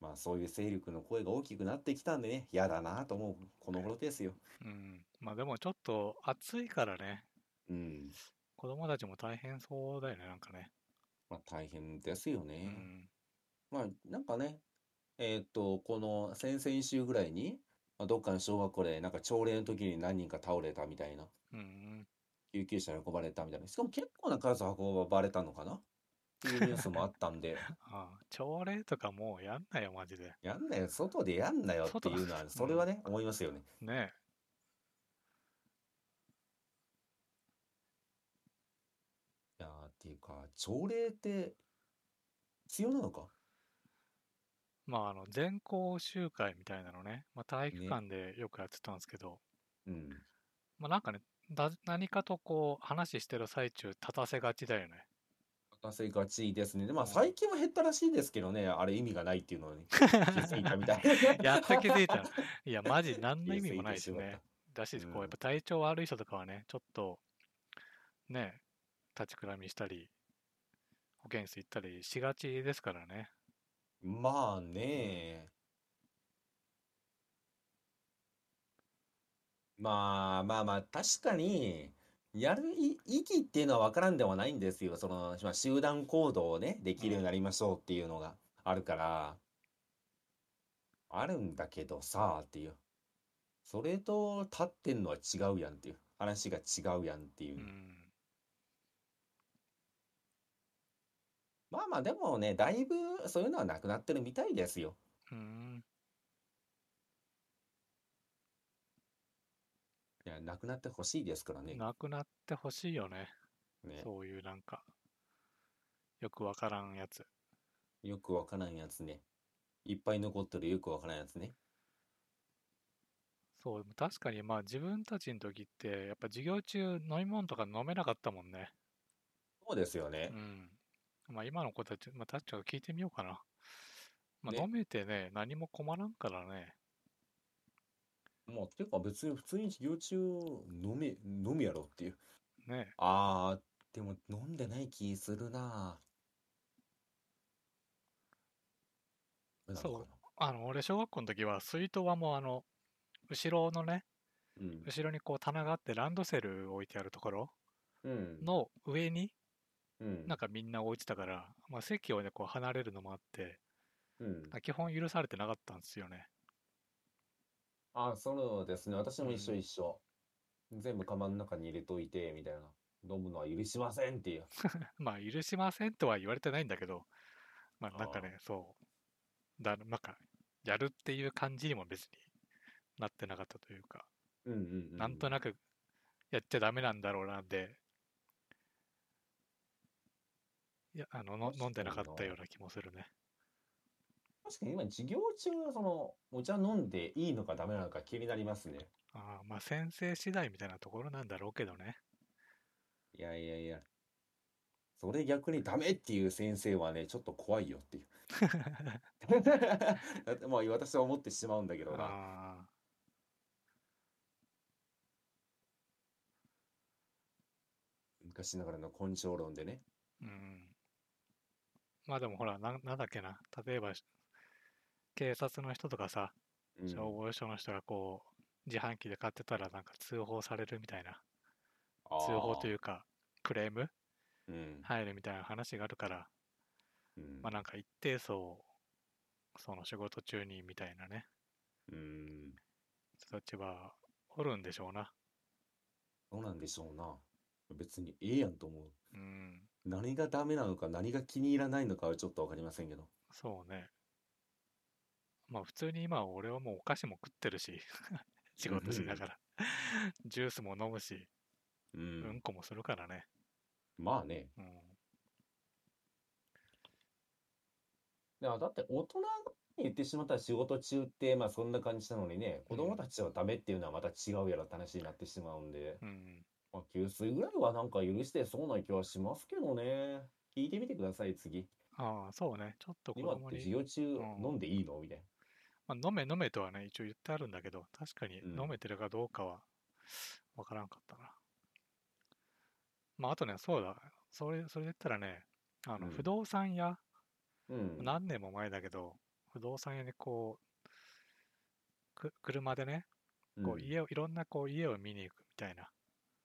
Speaker 2: まあそういう勢力の声が大きくなってきたんでね、嫌だなと思うこの頃ですよ。
Speaker 1: うん。まあでもちょっと暑いからね、
Speaker 2: うん。
Speaker 1: 子供たちも大変そうだよね、なんかね。
Speaker 2: まあ大変ですよ
Speaker 1: う
Speaker 2: ね。
Speaker 1: ん。
Speaker 2: まあなんかね、えーっと、この先々週ぐらいに、まあ、どっかの小学校でなんか朝礼の時に何人か倒れたみたいな、
Speaker 1: うん。
Speaker 2: 救急車に運ばれたみたいな、しかも結構な数運ばれたのかな？っていうニュースもあったんで、
Speaker 1: ああ、朝礼とかもうやんなよ、マジで。
Speaker 2: やんなよ、外でやんなよっていうのは、それはね、思いますよね。
Speaker 1: ね。
Speaker 2: いやーっていうか、朝礼って必要なのか？
Speaker 1: まあ、あの、全校集会みたいなのね、まあ、体育
Speaker 2: ね
Speaker 1: 館でよくやってたんですけど、
Speaker 2: うん。
Speaker 1: まあ、なんかね、だ何かとこう、話してる最中、立たせがちだよね。
Speaker 2: 任せがちですね。でまあ
Speaker 1: うん
Speaker 2: 最近は減ったらしいですけどね、あれ意味がないっていうのに気づいたみたいな。
Speaker 1: やっと気づいた。いや、マジ何の意味もないし
Speaker 2: 気づいて
Speaker 1: ね。だし、こ
Speaker 2: うん
Speaker 1: う、やっぱ体調悪い人とかはね、ちょっと、ね、立ちくらみしたり、保健室行ったりしがちですからね。
Speaker 2: まあね。まあまあまあ、確かに、やる意義っていうのは分からんではないんですよ。その、まあ、集団行動をね、できるようになりましょうっていうのがあるから、あるんだけどさ、っていう。それと立ってんのは違うやんっていう。話が違うやんっていうう。
Speaker 1: ん。
Speaker 2: まあまあでもね、だいぶそういうのはなくなってるみたいですよ。
Speaker 1: うん。
Speaker 2: いや、なくなってほしいですからね。
Speaker 1: なくなってほしいよね。
Speaker 2: ね
Speaker 1: そういうなんか、よくわからんやつ。
Speaker 2: よくわからんやつね。いっぱい残ってるよくわからんやつね。
Speaker 1: そう、確かにまあ自分たちの時って、やっぱ授業中飲み物とか飲めなかったもんね。
Speaker 2: そうですよね
Speaker 1: う。ん。まあ今の子たち、まあ確か聞いてみようかな。まあ
Speaker 2: ね
Speaker 1: 飲めてね、何も困らんからね。
Speaker 2: もう、てか別に普通に授業中飲め、飲むやろっていう。
Speaker 1: ね。
Speaker 2: あー、でも飲んでない気するなぁ。なのか
Speaker 1: あの、俺小学校の時は水筒はもうあの、後ろのね。後ろにこう棚があってランドセル置いてあるところ
Speaker 2: うん。
Speaker 1: の上に
Speaker 2: うん。
Speaker 1: なんかみんな置いてたから、まあ席をね、こう離れるのもあって、
Speaker 2: うん。
Speaker 1: 基本許されてなかったんですよね。
Speaker 2: あ、そうですね。私も一緒
Speaker 1: うん
Speaker 2: 一緒。全部カバンの中に入れといて、みたいな。飲むのは許しませんっていう。
Speaker 1: まあ許しませんとは言われてないんだけど、まあなんか
Speaker 2: あ
Speaker 1: ね、そう、だ、なんか、やるっていう感じにも別になってなかったというか、
Speaker 2: うんうんうん。
Speaker 1: なんとなくやっちゃダメなんだろうなんで、いや、あの、の飲んでなかった
Speaker 2: な
Speaker 1: ような気もするね。
Speaker 2: 確かに今授業中、その、お茶飲んでいいのかダメなのか気になりますね。
Speaker 1: ああまあ先生次第みたいなところなんだろうけどね。
Speaker 2: いやいやいや。それ逆にダメっていう先生はね、ちょっと怖いよっていう。だってまあ私は思ってしまうんだけどな。
Speaker 1: あ
Speaker 2: 昔ながらの根性論でね。
Speaker 1: あ、うん。まあでもほら、なんなんだっけな。例えば、警察の人とかさ、
Speaker 2: うん。
Speaker 1: 消防署の人がこう、自販機で買ってたらなんか通報されるみたいな、通報といううか、クレーム？
Speaker 2: うん。
Speaker 1: 入るみたいな話があるから、
Speaker 2: うん
Speaker 1: まあなんか一定層、その仕事中にみたいなね、
Speaker 2: うん。
Speaker 1: 人たちはおるんでしょうな。
Speaker 2: どうなんでしょうな。別にええやんと思う。
Speaker 1: うん、
Speaker 2: 何がダメなのか、何が気に入らないのかはちょっとわかりませんけど。
Speaker 1: そうね。まあ普通に今俺はもうお菓子も食ってるし、仕事しながら。ジュースも飲むし、
Speaker 2: う
Speaker 1: うん
Speaker 2: ん。
Speaker 1: こもするからね。
Speaker 2: まあね。
Speaker 1: うん。
Speaker 2: いや、だって大人に言ってしまったら仕事中って、まあそんな感じなのにね、子供たちはダメっていうのはまた違うやろって話になってしまうんで、
Speaker 1: うん。
Speaker 2: まあ給水ぐらいはなんか許してそうな気はしますけどね。聞いてみてください、次。
Speaker 1: ああ、そうね。ちょっと子
Speaker 2: 今って
Speaker 1: 供に、
Speaker 2: 授業中
Speaker 1: うん
Speaker 2: 飲んでいいの？みたいな。
Speaker 1: まあ、飲め飲めとはね、一応言ってあるんだけど、確かに
Speaker 2: うん
Speaker 1: 飲めてるかどうかはわからんかったな。まあ、あとね、そうだ、それ、それで言ったらね、あの、
Speaker 2: うん
Speaker 1: 不動産屋、
Speaker 2: うん。
Speaker 1: 何年も前だけど、不動産屋にこう、く車でね、こ
Speaker 2: う
Speaker 1: うん家を、いろんなこう家を見に行くみたいな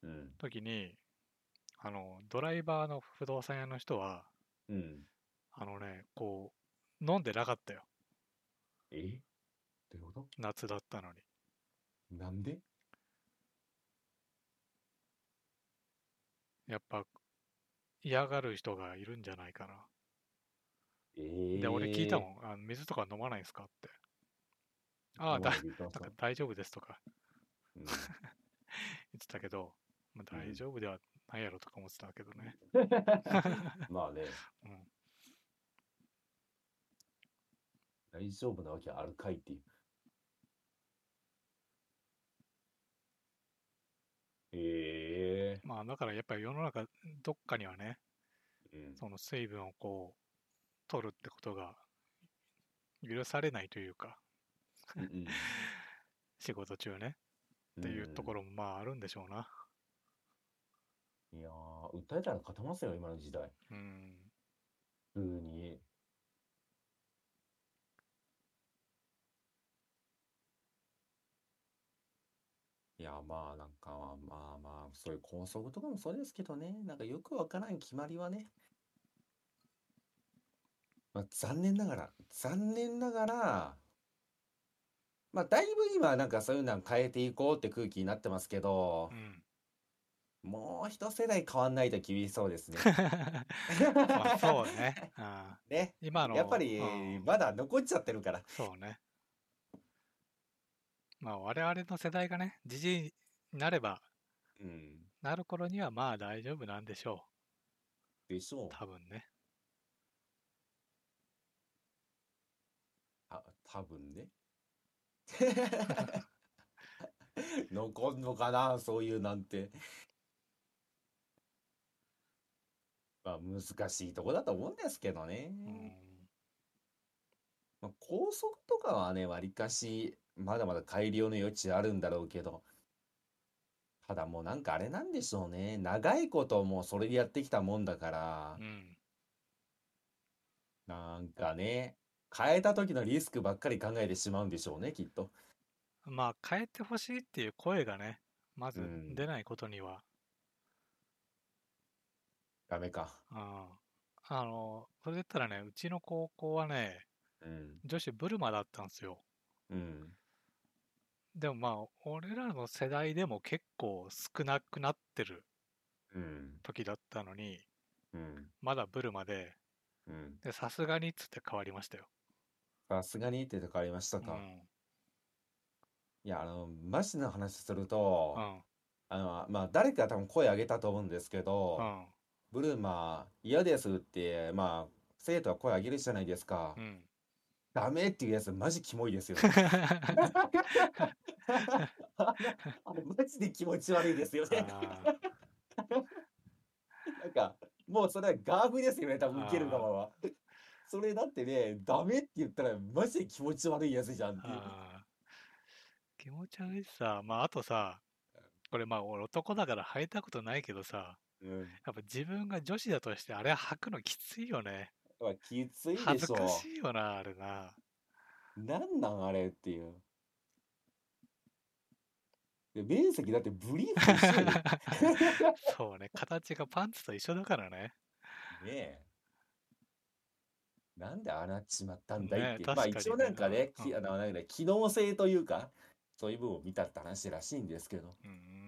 Speaker 2: うん。
Speaker 1: 時に、あの、ドライバーの不動産屋の人は、
Speaker 2: うん。
Speaker 1: あのね、こう、飲んでなかったよ。
Speaker 2: え？どういうこ
Speaker 1: 夏だったのに。
Speaker 2: となんで？
Speaker 1: やっぱ、嫌がる人がいるんじゃないかな。
Speaker 2: え
Speaker 1: で、俺聞いたも
Speaker 2: ん。
Speaker 1: ん。あの水とか飲まないんすかって。ああ、だ、
Speaker 2: 今まで言ってました？
Speaker 1: なんか大丈夫ですとか
Speaker 2: うん
Speaker 1: 言ってたけど、まあ、
Speaker 2: うん
Speaker 1: 大丈夫ではないやろとか思ってたけどね。
Speaker 2: まあね、
Speaker 1: うん。
Speaker 2: 大丈夫なわけあるかいっていう。ええ
Speaker 1: まあ、だからやっぱり世の中どっかにはね、
Speaker 2: うん。
Speaker 1: その水分をこう、取るってことが許されないというか、
Speaker 2: うんうん
Speaker 1: 仕事中ね、っていうところもまああるんでしょうな。
Speaker 2: いやー、訴えたら勝てますよ、今の時代。
Speaker 1: うん。
Speaker 2: 普通に。いや、まあ、なんか、まあまあ、そういう校則とかもそうですけどね、なんかよくわからん決まりはね、まあ、残念ながら、残念ながら、まあ、だいぶ今、なんかそういうのは変えていこうって空気になってますけど
Speaker 1: う、ん。
Speaker 2: もう一世代変わんないと厳しそうですね。
Speaker 1: まあそうね。あ
Speaker 2: ね。
Speaker 1: 今の、
Speaker 2: やっぱり
Speaker 1: うん
Speaker 2: まだ残っちゃってるから。
Speaker 1: そうね。まあ我々の世代がね、じじいになれば、
Speaker 2: うん。
Speaker 1: なる頃にはまあ大丈夫なんでしょ
Speaker 2: でしょう
Speaker 1: う。。多分ね。
Speaker 2: た、多分ね。残んのかな、そういうなんて。まあ難しいとこだと思うんですけどね。
Speaker 1: うん。
Speaker 2: まあ、高速とかはね、わりかし、まだまだ改良の余地あるんだろうけど、ただもうなんかあれなんでしょうね。長いこともうそれでやってきたもんだから
Speaker 1: う、ん。
Speaker 2: なんかね、変えた時のリスクばっかり考えてしまうんでしょうね、きっと。
Speaker 1: まあ変えてほしいっていう声がね、まず
Speaker 2: うん
Speaker 1: 出ないことには、
Speaker 2: ダメか。
Speaker 1: うん。あの、それで言ったらね、うちの高校はね、
Speaker 2: うん。
Speaker 1: 女子ブルマだったんですよ。
Speaker 2: うん。
Speaker 1: でもまあ、俺らの世代でも結構少なくなってる
Speaker 2: うん。
Speaker 1: 時だったのに、
Speaker 2: うん。
Speaker 1: まだブルマで、
Speaker 2: うん。
Speaker 1: で、さすがにっつって変わりましたよ。
Speaker 2: さすがにって変わりましたか。
Speaker 1: うん。
Speaker 2: いや、あの、マジな話すると
Speaker 1: う、ん。
Speaker 2: あの、まあ、誰か多分声上げたと思うんですけど、
Speaker 1: うん。
Speaker 2: ブルマ嫌ですって、まあ、生徒は声上げるじゃないですか
Speaker 1: う。ん。
Speaker 2: ダメっていうやつマジキモいですよね。あれマジで気持ち悪いですよね。
Speaker 1: あ
Speaker 2: なんか、もうそれはガーフですよね、多分受ける側は。それだってね、ダメって言ったらマジで気持ち悪いやつじゃんっていう。
Speaker 1: 気持ち悪いしさ、まああとさ、これまあ俺男だから履いたことないけどさ、
Speaker 2: うん。
Speaker 1: やっぱ自分が女子だとしてあれ履くのきついよね。
Speaker 2: まあきついで
Speaker 1: 恥ず
Speaker 2: しょ
Speaker 1: かしいよな、あれな。
Speaker 2: なんなんあれっていう。で面積だってブリーフと一緒やで
Speaker 1: そうね、形がパンツと一緒だからね。
Speaker 2: ねえ。なんでああなっちまったんだいっていう。まあ一応なんかね、
Speaker 1: うん
Speaker 2: きあの、なんだ機能性というか、そういう部分を見たって話らしいんですけど。
Speaker 1: うん。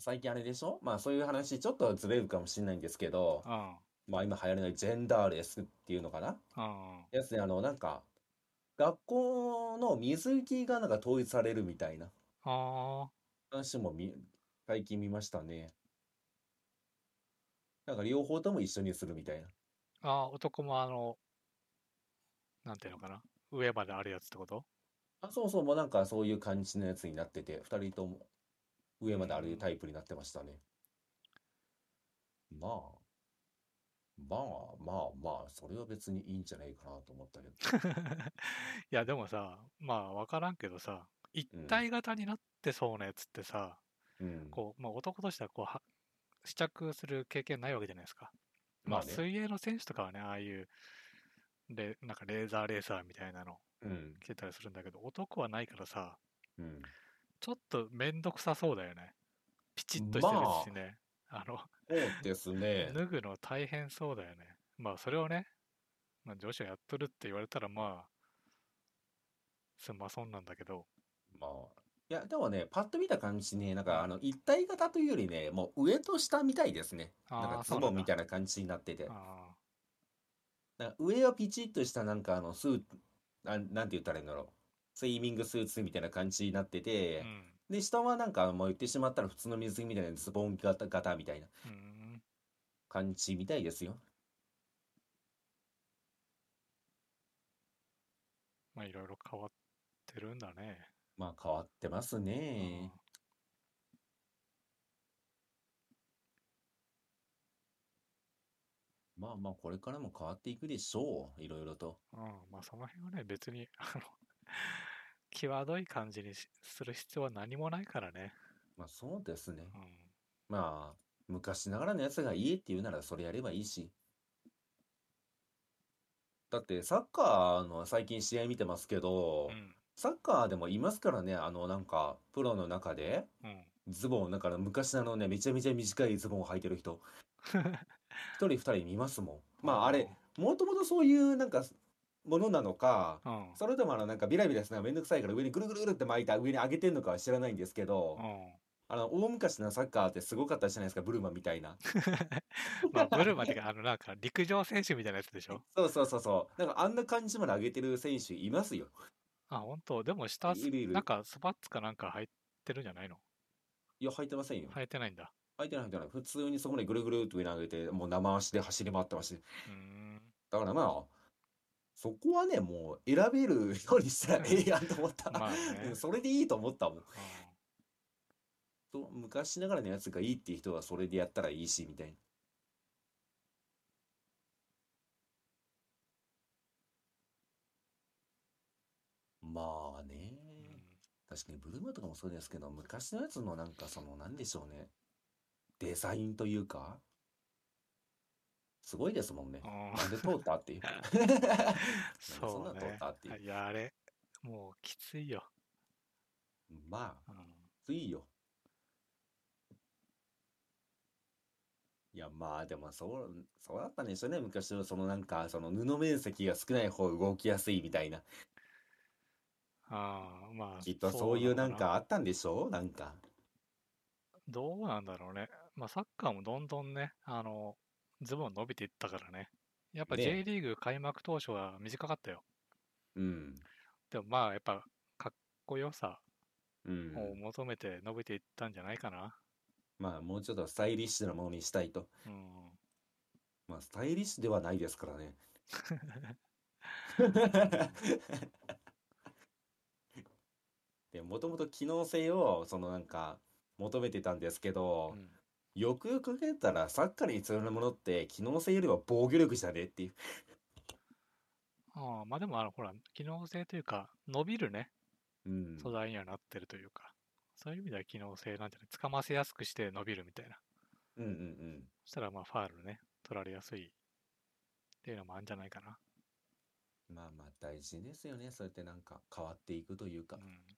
Speaker 2: 最近あれでしょ？まあそういう話ちょっとずれるかもしれないんですけど、
Speaker 1: うん。
Speaker 2: まあ今流行りのジェンダーレスっていうのかな？
Speaker 1: うん。
Speaker 2: やつね、あの、なんか、学校の水着がなんか統一されるみたいな
Speaker 1: あ
Speaker 2: 話もみ最近見ましたね。なんか両方とも一緒にするみたいな。
Speaker 1: あ。ああ、男もあの、なんていうのかな？上まであるやつってこと？
Speaker 2: あ、そうそう、もうなんかそういう感じのやつになってて、二人とも上まであるタイプになってましたね。まあ、まあまあまあ、それは別にいいんじゃないかなと思ったけど。
Speaker 1: いや、でもさ、まあわからんけどさ、一
Speaker 2: うん
Speaker 1: 体型になってそうなやつってさ、
Speaker 2: うん。
Speaker 1: こう、まあ男としてはこうは、試着する経験ないわけじゃないですか。まあ
Speaker 2: まあね
Speaker 1: 水泳の選手とかはね、ああいう、レなんかレーザーレーサーみたいなの
Speaker 2: うん。
Speaker 1: 着てたりするんだけど、男はないからさ、
Speaker 2: うん。
Speaker 1: ちょっとめんどくさそうだよね。ピチッとしてるしね。あの、
Speaker 2: そうですね。
Speaker 1: 脱ぐの大変そうだよね。まあそれをね、まあ、女子がやっとるって言われたらまあ、すんまそんなんだけど、
Speaker 2: まあ、いや、でもね、パッと見た感じね、なんかあの、一体型というよりね、もう上と下みたいですね。
Speaker 1: あー
Speaker 2: なんかズボンみたいな感じになってて。
Speaker 1: あ
Speaker 2: なんか上はピチッとしたなんかあのスーツ、なん、なんて言ったらいいんだろう。スイミングスーツみたいな感じになって
Speaker 1: あ、
Speaker 2: て、
Speaker 1: うん。
Speaker 2: で、下はなんかもう言ってしまったら普通の水着みたいなズボン型、型みたいな
Speaker 1: うん。
Speaker 2: 感じみたいですよ。
Speaker 1: まあいろいろ変わってるんだね。
Speaker 2: まあ変わってますね。まあまあこれからも変わっていくでしょう。いろいろと。
Speaker 1: うん。うん。まあその辺はね、別に、あの、際どい感じにしする必要は何もないからね。
Speaker 2: まあそうですね。
Speaker 1: うん。
Speaker 2: まあ昔ながらのやつがいいって言うならそれやればいいし。だってサッカーの最近試合見てますけど、
Speaker 1: うん。
Speaker 2: サッカーでもいますからね、あのなんかプロの中で
Speaker 1: うん。
Speaker 2: ズボン、なんか昔のあのね、めちゃめちゃ短いズボンを履いてる人、一人二人見ますもん。まああれ、もともとそういうなんかものなのか、
Speaker 1: うん。
Speaker 2: それともあのなんかビラビラするのがめんどくさいから上にぐるぐるぐるって巻いた上に上げてんのかは知らないんですけど、
Speaker 1: うん。
Speaker 2: あの大昔のサッカーってすごかったじゃないですか、ブルマみたいな。
Speaker 1: まあ、ブルマってか、あの、なんか、陸上選手みたいなやつでしょ？
Speaker 2: そうそうそうそう。なんかあんな感じまで上げてる選手いますよ。
Speaker 1: あ、本当？でも下、
Speaker 2: いるいる
Speaker 1: なんか、スパッツかなんか入ってるんじゃないの？
Speaker 2: いや、履いてませんよ。
Speaker 1: 履いてないんだ。
Speaker 2: 履いてない履いてない。普通にそこにぐるぐるっと上に上げて、もう生足で走り回ってまし。だからまあ、そこはね、もう選べるようにしたらええやんと思った。
Speaker 1: まあね
Speaker 2: うんそれでいいと思ったもん。
Speaker 1: う
Speaker 2: と昔ながらのやつがいいっていう人はそれでやったらいいし、みたいな。まあね。
Speaker 1: ん。
Speaker 2: 確かにブルーマとかもそうですけど、昔のやつのなんかその、なんでしょうね。デザインというか、すごいですもんね。
Speaker 1: うん
Speaker 2: なんで通ったっていう。
Speaker 1: そ
Speaker 2: そんな通ったっていう。
Speaker 1: いや、あれ、もうきついよ。
Speaker 2: まあ、
Speaker 1: うん。
Speaker 2: ついよ。いや、まあ、でも、そう、そうだったんでしょうね。昔の、そのなんか、その布面積が少ない方動きやすいみたいな。
Speaker 1: ああ、まあ、
Speaker 2: きっとそういうなん
Speaker 1: の
Speaker 2: かあったんでしょう？なんか。
Speaker 1: どうなんだろうね。まあ、サッカーもどんどんね、あの、ズボン伸びていったからね。やっぱ
Speaker 2: ね
Speaker 1: J リーグ開幕当初は短かったよ。
Speaker 2: うん。
Speaker 1: でもまあ、やっぱ、かっこよさ
Speaker 2: うん。
Speaker 1: を求めて伸びていったんじゃないかな。
Speaker 2: まあ、もうちょっとスタイリッシュなものにしたいと。
Speaker 1: うん。
Speaker 2: まあ、スタイリッシュではないですからね。で、もともと機能性を、そのなんか、求めてたんですけど、
Speaker 1: うん
Speaker 2: よくよく考えたら、サッカーに必要なものって、機能性よりは防御力じゃねっていう。
Speaker 1: ああ、まあでも、あの、ほら、機能性というか、伸びるね、
Speaker 2: うん。
Speaker 1: 素材にはなってるというか、そういう意味では機能性なんじゃない掴ませやすくして伸びるみたいな。
Speaker 2: うんうんうん。
Speaker 1: そしたら、まあ、ファールね、取られやすいっていうのもあるんじゃないかな。
Speaker 2: まあまあ、大事ですよね。そうやってなんか変わっていくというか
Speaker 1: う。ん。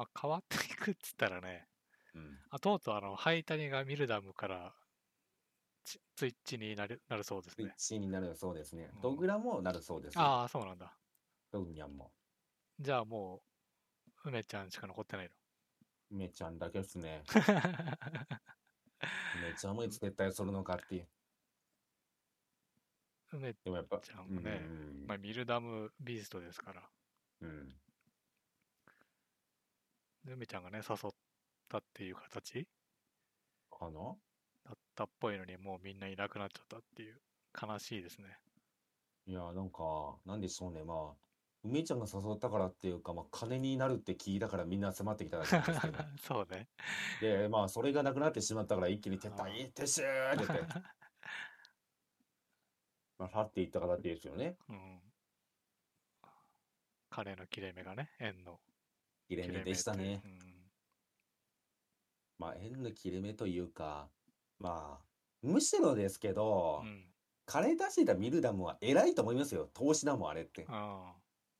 Speaker 1: まあ、変わっていくっつったらね、
Speaker 2: うん。
Speaker 1: あとうとうあの、ハイタニがミルダムからツツイッチになるなるそうです
Speaker 2: スイッ
Speaker 1: ね。
Speaker 2: チになるそうですね
Speaker 1: うん。
Speaker 2: ドグラもなるそうですよ。
Speaker 1: ああ、そうなんだ。
Speaker 2: ドグニャンも。
Speaker 1: じゃあもう、梅ちゃんしか残ってないの？
Speaker 2: 梅ちゃんだけですね。梅ちゃんもいつ撤退するのかっていう。
Speaker 1: 梅
Speaker 2: でもやっぱ、
Speaker 1: ちゃんもね
Speaker 2: うん
Speaker 1: まあ、ミルダムビーストですから。
Speaker 2: うん。
Speaker 1: で梅ちゃんがね、誘ったっていう形？
Speaker 2: かな
Speaker 1: だったっぽいのに、もうみんないなくなっちゃったっていう、悲しいですね。
Speaker 2: いや、なんか、なんでしょうね。まあ、梅ちゃんが誘ったからっていうか、まあ、金になるって聞いたからみんな集まってきただけなんですけど。
Speaker 1: そうね。
Speaker 2: で、まあ、それがなくなってしまったから一気に撤退、撤収って言って、まあ、去っていった形ですよね。
Speaker 1: うん。彼の切れ目がね、円の
Speaker 2: 切れ目でしたねまあ、円の切れ目というか、まあ、むしろですけど、
Speaker 1: うん。
Speaker 2: 金出してたミルダムは偉いと思いますよ。投資だもん、あれって。
Speaker 1: あ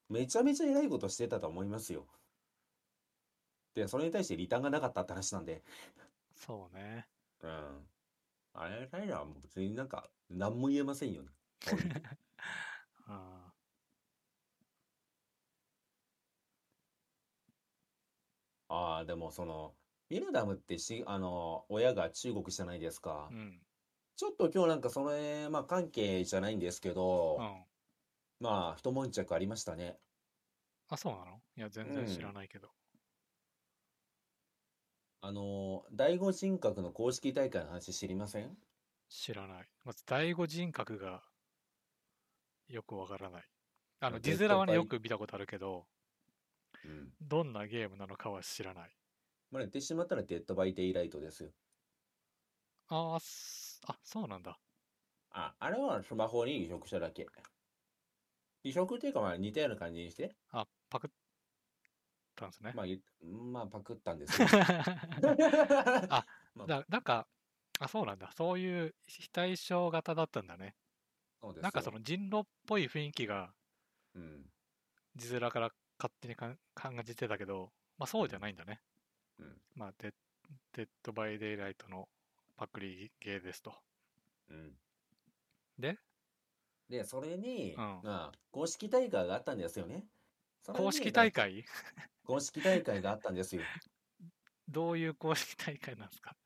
Speaker 2: めちゃめちゃ偉いことしてたと思いますよ。で、それに対してリターンがなかったって話なんで、
Speaker 1: あ、そうね。
Speaker 2: うん。あれ偉いのはもう別になんか、何も言えませんよね。
Speaker 1: あ
Speaker 2: ああ、でもその、ミルダムってし、あの、親が中国じゃないですか
Speaker 1: あ、う。ん。
Speaker 2: ちょっと今日なんかそれ、まあ関係じゃないんですけど、
Speaker 1: うん。
Speaker 2: まあ、一悶着ありましたね。
Speaker 1: あ、そうなの？いや、全然知らないけど。
Speaker 2: あの、第五人格の公式大会の話知りません？
Speaker 1: 知らない。まず、第五人格がよくわからない。あの、
Speaker 2: デッド
Speaker 1: 字面はね、
Speaker 2: バイ
Speaker 1: よく見たことあるけど、
Speaker 2: うん。
Speaker 1: どんなゲームなのかは知らない。
Speaker 2: まあ、言ってしまったら Dead by Daylight ですよ。
Speaker 1: ああ、そうなんだ。
Speaker 2: あ、あれはスマホに移植しただけ。移植っていうかまあ似たような感じにして、
Speaker 1: あ、パクったんですね。
Speaker 2: まあ、いまあパクったんですよ。
Speaker 1: あ
Speaker 2: まあ
Speaker 1: だなんか、あ、そうなんだ。そういう非対称型だったんだね。
Speaker 2: そうですよ
Speaker 1: なんかその人狼っぽい雰囲気が
Speaker 2: うん。
Speaker 1: 字面から勝手にかん感じてたけど、まあそうじゃないんだね。
Speaker 2: うん。
Speaker 1: まあデッ、 Dead by Daylight のパクリゲーですと。
Speaker 2: うん。
Speaker 1: で？
Speaker 2: で、それに、
Speaker 1: うん
Speaker 2: まあ、公式大会があったんですよね。
Speaker 1: 公式大会？
Speaker 2: 公式大会があったんですよ。
Speaker 1: どういう公式大会なんですか？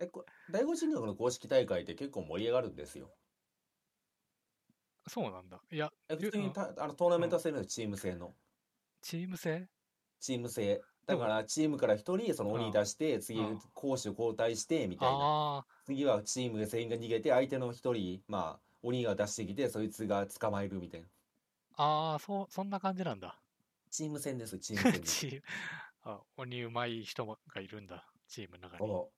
Speaker 2: え、こ第五人学の公式大会って結構盛り上がるんですよ。
Speaker 1: そうなんだ。いや、
Speaker 2: え普通に
Speaker 1: うん
Speaker 2: たあのトーナメント制のチーム制の。
Speaker 1: チーム制？
Speaker 2: チーム制。だから、チームから一人、その鬼出して、次
Speaker 1: うん、
Speaker 2: 攻守交代して、みたいな。
Speaker 1: ああ、
Speaker 2: 次はチーム全員が逃げて、相手の一人、まあ、鬼が出してきて、そいつが捕まえるみたいな。
Speaker 1: ああ、そう、そんな感じなんだ。
Speaker 2: チーム戦です、チーム戦です。
Speaker 1: チーム、あ、鬼うまい人がいるんだ。チームの中に。
Speaker 2: お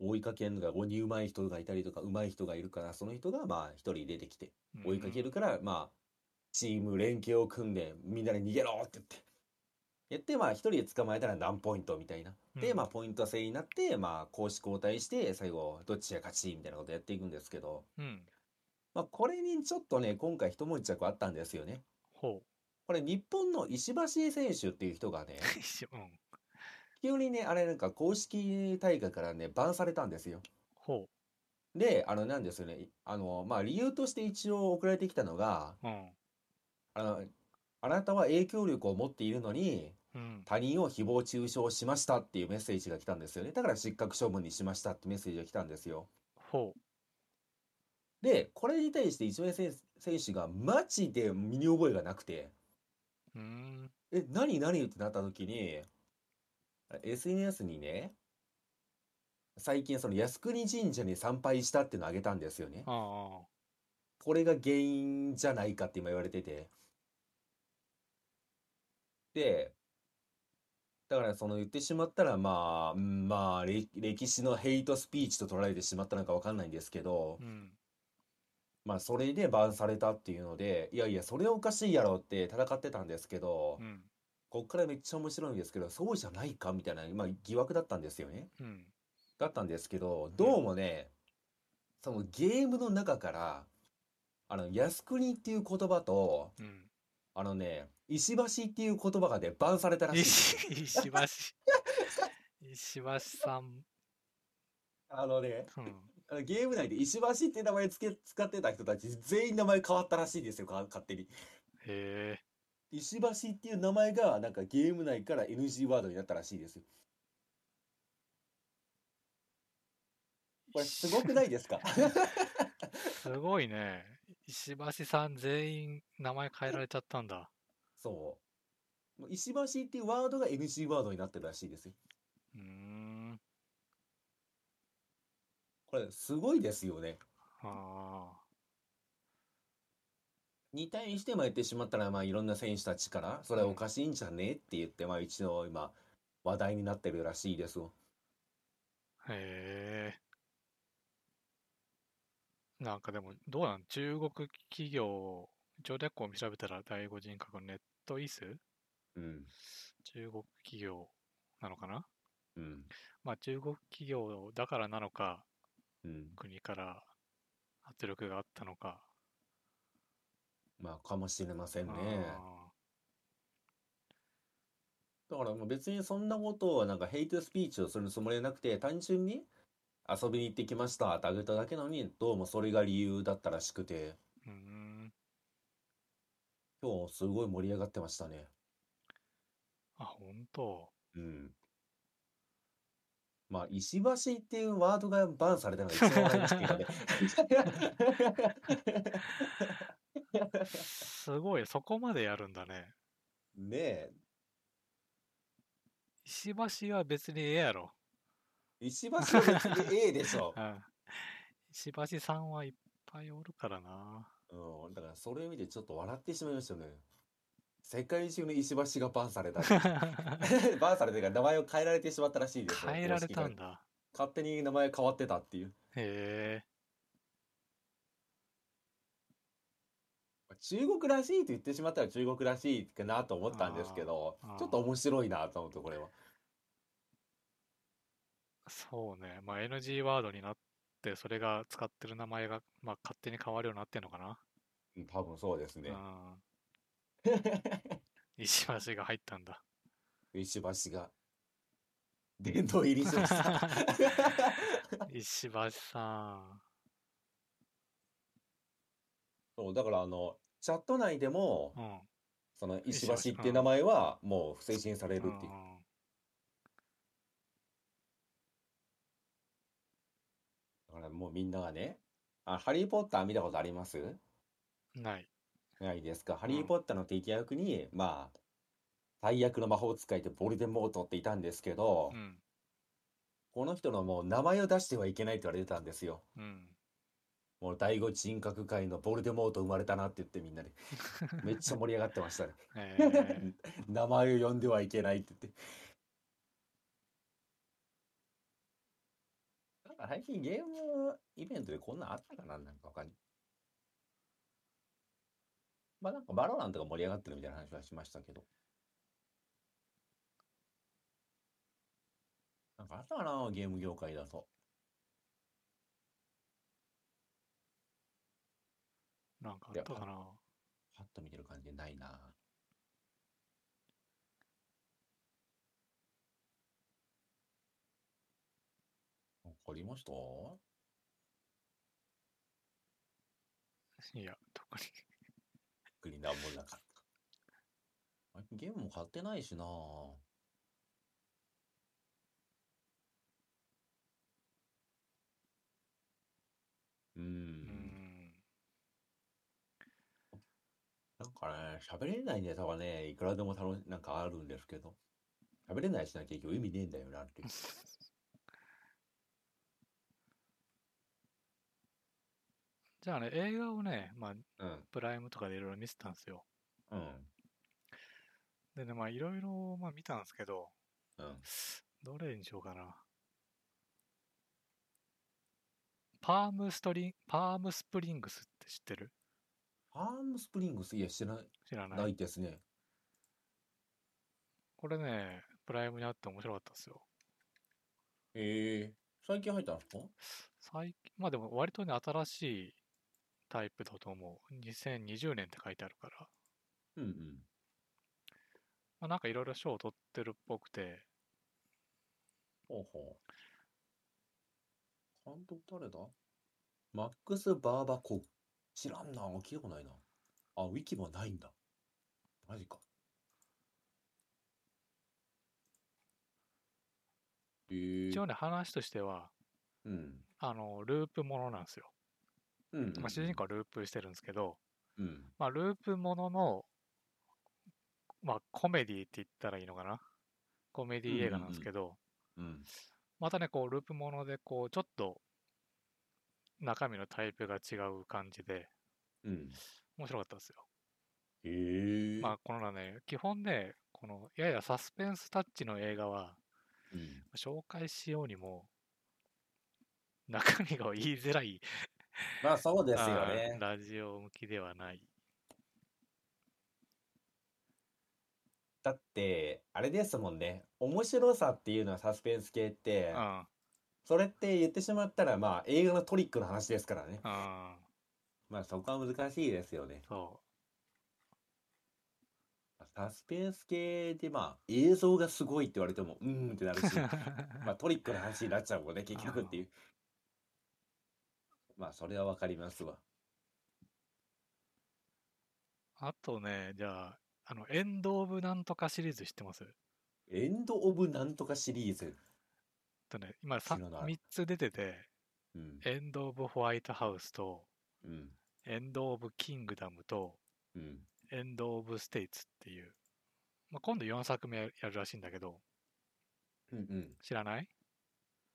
Speaker 2: 追いかけるのが鬼うまい人がいたりとか、うまい人がいるから、その人が、まあ、一人出てきて、追いかけるから、まあ、チーム連携を組んで、みんなで逃げろって言って。やって、まあ、一人で捕まえたら何ポイントみたいな。で、
Speaker 1: うん
Speaker 2: まあ、ポイント制になって、まあ、攻守交代して、最後、どっちが勝ちみたいなことやっていくんですけど、
Speaker 1: うん。
Speaker 2: まあ、これにちょっとね、今回一悶着あったんですよね。
Speaker 1: ほ
Speaker 2: これ、日本の石橋選手っていう人がね、
Speaker 1: う。ん。
Speaker 2: 急にね、あれなんか公式大会からね、バンされたんですよ。
Speaker 1: ほ
Speaker 2: で、あの、なんですよね。あの、まあ、理由として一応送られてきたのが、
Speaker 1: う。うん。
Speaker 2: あの、あなたは影響力を持っているのに、
Speaker 1: うん。
Speaker 2: 他人を誹謗中傷しましたっていうメッセージが来たんですよね。だから失格処分にしましたってメッセージが来たんですよ。
Speaker 1: ほ
Speaker 2: で、これに対して一名選選手がマジで身に覚えがなくて、
Speaker 1: う。うーん。
Speaker 2: え、何何ってなった時に、SNS にね、最近その靖国神社に参拝したっていうのをあげたんですよね。
Speaker 1: ああ。
Speaker 2: これが原因じゃないかって今言われてて。で、だからその言ってしまったらまあ、うんまあ、れ歴史のヘイトスピーチと捉えてしまったのかわかんないんですけど
Speaker 1: う、ん。
Speaker 2: まあそれでバンされたっていうので、いやいや、それおかしいやろって戦ってたんですけど
Speaker 1: う、ん。
Speaker 2: こっからめっちゃ面白いんですけど、そうじゃないかみたいな、まあ疑惑だったんですよね。
Speaker 1: うん。
Speaker 2: だったんですけど、どうもね、そのゲームの中から、あの、靖国っていう言葉と、
Speaker 1: うん。
Speaker 2: あのね、石橋っていう言葉がね、バンされたらしい。
Speaker 1: 石石橋。石橋さん。
Speaker 2: あのね、
Speaker 1: うん。
Speaker 2: ゲーム内で石橋って名前つけ、使ってた人たち全員名前変わったらしいんですよ、か勝手に。
Speaker 1: へえ。
Speaker 2: 石橋っていう名前が、なんかゲーム内から NG ワードになったらしいですよ。これすごくないですか？
Speaker 1: すごいね。石橋さん全員名前変えられちゃったんだ。
Speaker 2: そう。石橋っていうワードが NG ワードになってるらしいですよ。
Speaker 1: うーん。
Speaker 2: これすごいですよね。
Speaker 1: ああ。
Speaker 2: に対してまあ言ってしまったら、まあいろんな選手たちから、それはおかしいんじゃねって言って、まあ一度今、話題になってるらしいですよ。
Speaker 1: へえ。なんかでも、どうなん？中国企業、上略校を調べたら第五人格ネットイス？
Speaker 2: うん。
Speaker 1: 中国企業なのかな？
Speaker 2: うん。
Speaker 1: まあ中国企業だからなのか、
Speaker 2: うん。
Speaker 1: 国から圧力があったのか。
Speaker 2: まあかもしれませんね。
Speaker 1: あ
Speaker 2: だからもう別にそんなことはなんかヘイトスピーチをするつもりはなくて、単純に遊びに行ってきましたってあげただけなのに、どうもそれが理由だったらしくて。今日すごい盛り上がってましたね。
Speaker 1: あ、本当。
Speaker 2: うん。まあ、石橋っていうワードがバンされたのが一番笑いましたけどね。
Speaker 1: すごい、そこまでやるんだね。
Speaker 2: ねえ。
Speaker 1: 石橋は別にええやろ。
Speaker 2: 石橋は別に A でしょ。
Speaker 1: うん。石橋さんはいっぱいおるからな。
Speaker 2: うん。だからそれを見てちょっと笑ってしまいましたよね。世界中の石橋がバンされた。バンされてから名前を変えられてしまったらしいですよ。
Speaker 1: 変えられたんだ。
Speaker 2: 勝手に名前変わってたっていう。
Speaker 1: へえ。
Speaker 2: 中国らしいと言ってしまったら中国らしいかなと思ったんですけどちょっと面白いなと思ってこれは
Speaker 1: そうね。まあ NG ワードになって、それが使ってる名前が、まあ、勝手に変わるようになってんのかな？
Speaker 2: うん多分そうですね
Speaker 1: うん。石橋が入ったんだ。
Speaker 2: 石橋が殿堂入りしました。
Speaker 1: 石橋さ
Speaker 2: そう、だからあの、チャット内でも、
Speaker 1: ん。うん。
Speaker 2: その石
Speaker 1: 石橋
Speaker 2: 橋っていう名前はもう不正信されるっていう。
Speaker 1: うん
Speaker 2: だからもうみんながね、あ、ハリー・ポッター見たことあります？
Speaker 1: ない。
Speaker 2: ないですか？ハリー・ポッターの敵役に、まあ、最悪の魔法使いでボルデモートっていたんですけど
Speaker 1: う、ん。
Speaker 2: この人のもう名前を出してはいけないって言われてたんですよ。
Speaker 1: うん。
Speaker 2: もう第五人格界のボルデモート生まれたなって言ってみんなで。めっちゃ盛り上がってましたね。
Speaker 1: えー
Speaker 2: 名前を呼んではいけないって言って。なんか最近ゲームイベントでこんなんあったかななんか他に。まあなんか VALORANT が盛り上がってるみたいな話はしましたけど。なんかあったかなゲーム業界だと。
Speaker 1: なんかあったかな。
Speaker 2: パッと見てる感じでないな。わかりました？
Speaker 1: いや、特に。
Speaker 2: 特になんもなかった。最近ゲームも買ってないしなう。
Speaker 1: うんん。
Speaker 2: なんかね、喋れないネタはね、いくらでも楽し、なんかあるんですけど、喋れないしな結局意味ねえんだよなって いう。
Speaker 1: じゃあね、映画をね、まあ、
Speaker 2: うん、
Speaker 1: プライムとかでいろいろ見てたんですよ。
Speaker 2: うん、
Speaker 1: でね、まあ、いろいろ、まあ、見たんですけど、
Speaker 2: うん。
Speaker 1: どれにしようかな。パームストリン、パームスプリングスって知ってる？
Speaker 2: ファームスプリングス、いや、知らない、
Speaker 1: 知らない？
Speaker 2: ないですね。
Speaker 1: これね、プライムにあって面白かったですよ。
Speaker 2: ええ最近入ったんですか？
Speaker 1: 最近、まあでも割とね、新しいタイプだと思う。2020年って書いてあるから。
Speaker 2: うんうん。
Speaker 1: まあなんかいろいろ賞を取ってるっぽくて、
Speaker 2: ほうほう。監督誰だ？マックス・バーバコフ。知らんな。聞いたことないな。あ、ウィキもないんだ。マジか。えー
Speaker 1: 一応ね、話としては、
Speaker 2: うん。
Speaker 1: あの、ループものなんですよ。
Speaker 2: うんうんうん。
Speaker 1: まあ主人公はループしてるんですけど、
Speaker 2: うん。
Speaker 1: まあループものの、まあコメディって言ったらいいのかな？コメディ映画なんですけど、
Speaker 2: うん。
Speaker 1: またね、こう、ループもので、こう、ちょっと、中身のタイプが違う感じで、
Speaker 2: うん。
Speaker 1: 面白かったですよ。
Speaker 2: へえ。
Speaker 1: まあ、このね、基本ね、この、ややサスペンスタッチの映画は、
Speaker 2: うん。
Speaker 1: 紹介しようにも、中身が言いづらい、
Speaker 2: まあそうですよね。
Speaker 1: ラジオ向きではない。
Speaker 2: だって、あれですもんね。面白さっていうのはサスペンス系って
Speaker 1: う、ん。
Speaker 2: それって言ってしまったら、まあ映画のトリックの話ですからね。
Speaker 1: うん。
Speaker 2: まあそこは難しいですよね。
Speaker 1: そ
Speaker 2: サスペンス系でまあ映像がすごいって言われても、うーんってなる
Speaker 1: う。
Speaker 2: し、まあトリックの話になっちゃうもんね、結局っていう。まあそれはわかりますわ。
Speaker 1: あとね、じゃあ、あの、エンド・オブ・なんとかシリーズ知ってます？
Speaker 2: エンド・オブ・なんとかシリーズ？
Speaker 1: とね、今さ
Speaker 2: 知らない
Speaker 1: 3つ出てて、
Speaker 2: うん。
Speaker 1: エンド・オブ・ホワイトハウスと、
Speaker 2: うん。
Speaker 1: エンド・オブ・キングダムと、
Speaker 2: うん。
Speaker 1: エンド・オブ・ステイツっていう、まあ、今度4作目やるらしいんだけど、
Speaker 2: うんうん。
Speaker 1: 知らない？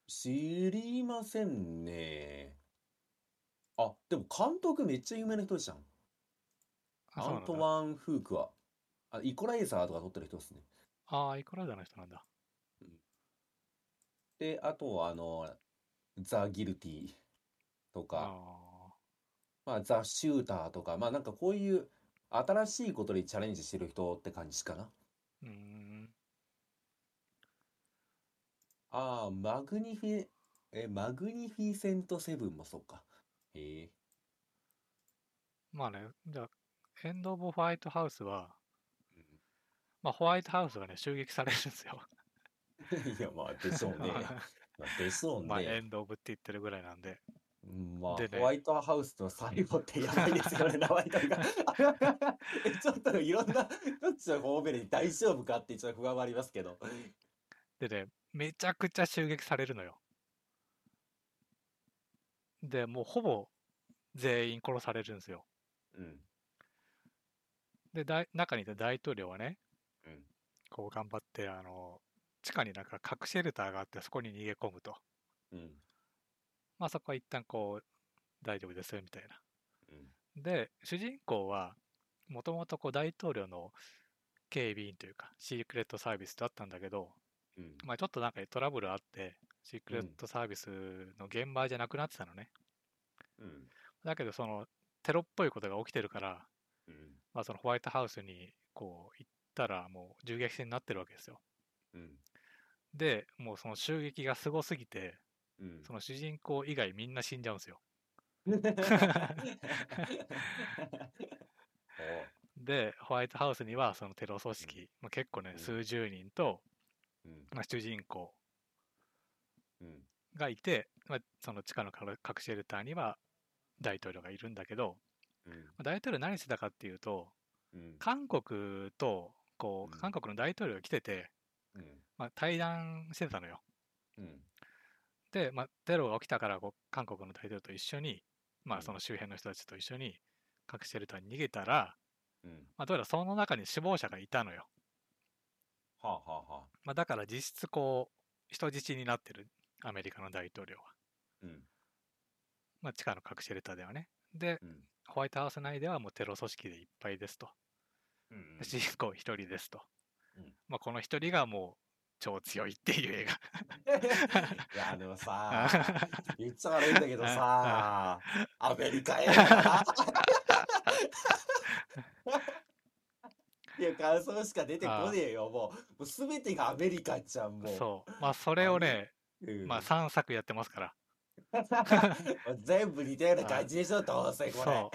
Speaker 2: 知りませんね。あ、でも監督めっちゃ有名な人じゃん。
Speaker 1: あ、そう
Speaker 2: アン
Speaker 1: なんだ。
Speaker 2: トワン・フークは。あ、イコライザーとか撮ってる人ですね。
Speaker 1: ああ、イコライザーの人なんだ。
Speaker 2: で、あとはあの、ザ・ギルティとか、
Speaker 1: あ
Speaker 2: まあ、ザ・シューターとか、まあなんかこういう新しいことにチャレンジしてる人って感じかな。
Speaker 1: ーうーん。
Speaker 2: ああ、マグニフィ、え、マグニフィセント・セブンもそうか。へえ。
Speaker 1: まあね、じゃあ、エンド・オブ・ホワイトハウスは、
Speaker 2: うん
Speaker 1: まあ、ホワイトハウスがね、襲撃されるんですよ。
Speaker 2: いや、まあ、でしょうね。まあでしょう
Speaker 1: まあ、エ
Speaker 2: ね。
Speaker 1: ンド・オブって言ってるぐらいなんで。
Speaker 2: うんまあ、
Speaker 1: でね
Speaker 2: ホワイトハウスの最後ってやばいですよね、名前とか。えちょっといろんな、どっちの方面に大丈夫かってちょっと不安はありますけど。
Speaker 1: でね、めちゃくちゃ襲撃されるのよ。で、もうほぼ全員殺されるんですよ。
Speaker 2: うん。
Speaker 1: で、大中にいた大統領はね、
Speaker 2: うん。
Speaker 1: こう頑張って、あの、地下になんか核シェルターがあって、そこに逃げ込むと。
Speaker 2: うん。
Speaker 1: まあそこは一旦こう、大丈夫ですよみたいな。
Speaker 2: うん。
Speaker 1: で、主人公は、もともとこう大統領の警備員というか、シークレットサービスだったんだけど、
Speaker 2: うん。
Speaker 1: まあちょっとなんかトラブルあって、シークレットサービスの現場じゃなくなってたのね。
Speaker 2: うん。
Speaker 1: だけど、その、テロっぽいことが起きてるから、
Speaker 2: うん。
Speaker 1: まあそのホワイトハウスにこう行ったらもう銃撃戦になってるわけですよ。
Speaker 2: うん。
Speaker 1: で、もうその襲撃がすごすぎて、
Speaker 2: うん。
Speaker 1: その主人公以外みんな死んじゃうんですよ。で、ホワイトハウスにはそのテロ組織、まあ、結構ね
Speaker 2: う、ん
Speaker 1: 数十人と。まあ、主人公
Speaker 2: うん。
Speaker 1: がいて、まあ、その地下の核核シェルターには大統領がいるんだけど、
Speaker 2: うん。
Speaker 1: まあ大統領何してたかっていうと、
Speaker 2: うん。
Speaker 1: 韓国と、こ
Speaker 2: う
Speaker 1: 韓国の大統領が来てて、
Speaker 2: うん。
Speaker 1: まあ、対談してたのよ。
Speaker 2: うん。
Speaker 1: で、まあ、テロが起きたからこう、韓国の大統領と一緒に、まあ、
Speaker 2: うん
Speaker 1: その周辺の人たちと一緒に核シェルターに逃げたら、
Speaker 2: うん。
Speaker 1: まあ、どうやらその中に死亡者がいたのよ。
Speaker 2: はあはあはあ。
Speaker 1: まあ、だから実質こう、人質になってるアメリカの大統領は。
Speaker 2: うん。
Speaker 1: まあ、地下の核シェルターではね。で、
Speaker 2: うん。
Speaker 1: ホワイトハウス内ではもうテロ組織でいっぱいですと。
Speaker 2: うん
Speaker 1: で主人公一人ですと。
Speaker 2: うん
Speaker 1: まあ、この一人がもう超強いっていう映画。
Speaker 2: いや、でもさ、言っちゃ悪いんだけどさ、アメリカ映画 いや、感想しか出てこねえよ、もう。もう全てがアメリカじゃん、もう。
Speaker 1: そう。まあ、それをね、
Speaker 2: うん
Speaker 1: まあ、3作やってますから。
Speaker 2: 全部似たような感じでしょ、どうせこれ。
Speaker 1: そ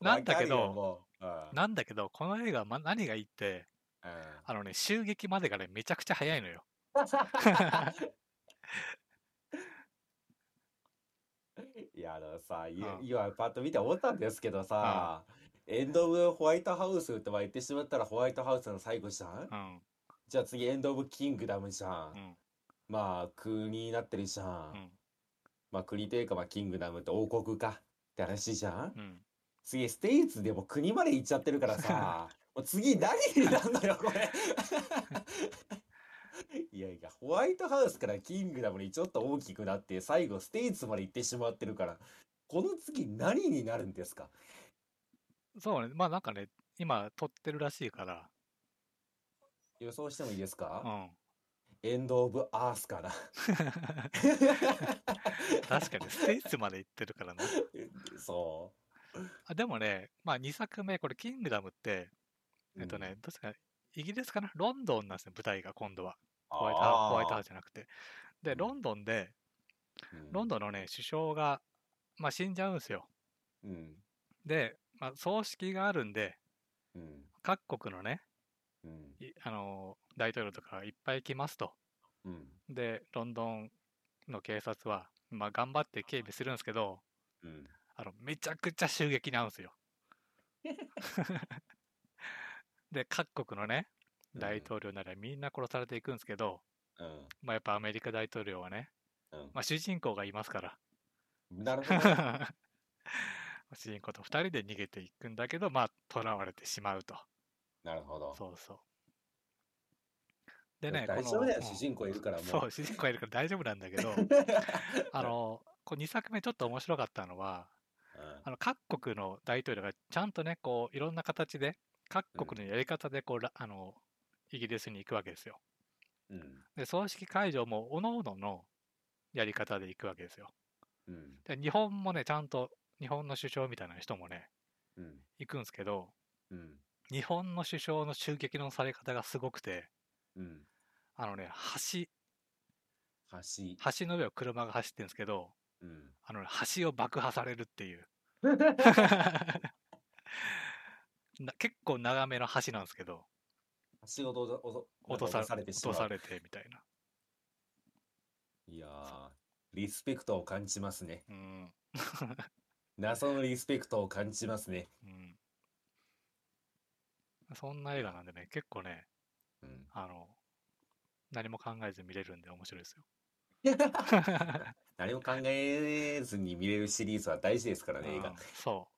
Speaker 1: う なんだけどなんだけど、この映画、ま、何がいいって、
Speaker 2: うん
Speaker 1: あのね、襲撃までがね、めちゃくちゃ早いのよ。
Speaker 2: いや、あのさ、今パッと見て思ったんですけどさ、エンド・オブ・ホワイトハウスって言ってしまったらホワイトハウスの最後じゃん？
Speaker 1: うん。
Speaker 2: じゃあ次エンド・オブ・キングダムじゃん
Speaker 1: う。ん。
Speaker 2: まあ、国になってるじゃん。
Speaker 1: うん。
Speaker 2: まあ、国というか、まあ、キングダムって王国かって話じゃん？
Speaker 1: うん。
Speaker 2: 次、ステイツでも国まで行っちゃってるからさ、もう次何になるのよ、これ。いやいや、ホワイトハウスからキングダムにちょっと大きくなって、最後ステイツまで行ってしまってるから、この次何になるんですか？
Speaker 1: そうね。まあ、なんかね、今、撮ってるらしいから、
Speaker 2: 予想してもいいですか、
Speaker 1: うん。
Speaker 2: エンド・オブ・アースかな。
Speaker 1: 確かに、ステイツまで行ってるからな。
Speaker 2: そ
Speaker 1: あでもね、まあ、2作目、これ、キングダムって、
Speaker 2: う。
Speaker 1: えっとね、
Speaker 2: うん、
Speaker 1: 確かイギリスかな？ロンドンなんですね、舞台が今度は。ホワイト
Speaker 2: あ
Speaker 1: ハウホワイトハウ
Speaker 2: ー
Speaker 1: スじゃなくて。で、
Speaker 2: うん
Speaker 1: ロンドンで、
Speaker 2: うん
Speaker 1: ロンドンのね、首相が、まあ、死んじゃうんですよ。
Speaker 2: うん。
Speaker 1: で、まあ、葬式があるんで、
Speaker 2: うん。
Speaker 1: 各国のね、あのー大統領とかいっぱい来ますと。
Speaker 2: うん。
Speaker 1: で、ロンドンの警察は、まあ、頑張って警備するんですけど、
Speaker 2: うん。
Speaker 1: あの、めちゃくちゃ襲撃なんですよ。で、各国のね、大統領ならみんな殺されていくんですけど、
Speaker 2: うん。
Speaker 1: まあ、やっぱアメリカ大統領はね、
Speaker 2: うん
Speaker 1: まあ、主人公がいますから、
Speaker 2: なるほど。
Speaker 1: 主人公と二人で逃げていくんだけど、まあ、囚われてしまうと。
Speaker 2: なるほど。
Speaker 1: そうそう。でね、
Speaker 2: 主人公いるからもう。
Speaker 1: そう、主人公がいるから大丈夫なんだけど、あの、こう2作目ちょっと面白かったのは、あの各国の大統領がちゃんとね、こう、いろんな形で、各国のやり方で、こう、らあの、イギリスに行くわけですよ。
Speaker 2: うん。
Speaker 1: で、葬式会場も、おのおののやり方で行くわけですよ。
Speaker 2: うん。
Speaker 1: で、日本もね、ちゃんと、日本の首相みたいな人もね、
Speaker 2: うん。
Speaker 1: 行くんですけど、
Speaker 2: うん。
Speaker 1: 日本の首相の襲撃のされ方がすごくて、
Speaker 2: うん。
Speaker 1: あのね、橋、
Speaker 2: 橋。
Speaker 1: 橋の上を車が走ってるんですけど、
Speaker 2: うん。
Speaker 1: あのね、橋を爆破されるっていう。な結構長めの橋なんですけど、
Speaker 2: 橋
Speaker 1: 落とさ
Speaker 2: れて。
Speaker 1: 落とされてみたいな。
Speaker 2: リスペクトを感じますね。
Speaker 1: うん。
Speaker 2: 謎のリスペクトを感じますね。
Speaker 1: うん。そんな映画なんでね、結構ね、
Speaker 2: うん。
Speaker 1: あの、何も考えず見れるんで面白いですよ。
Speaker 2: 何も考えずに見れるシリーズは大事ですからね、映画
Speaker 1: うん。そ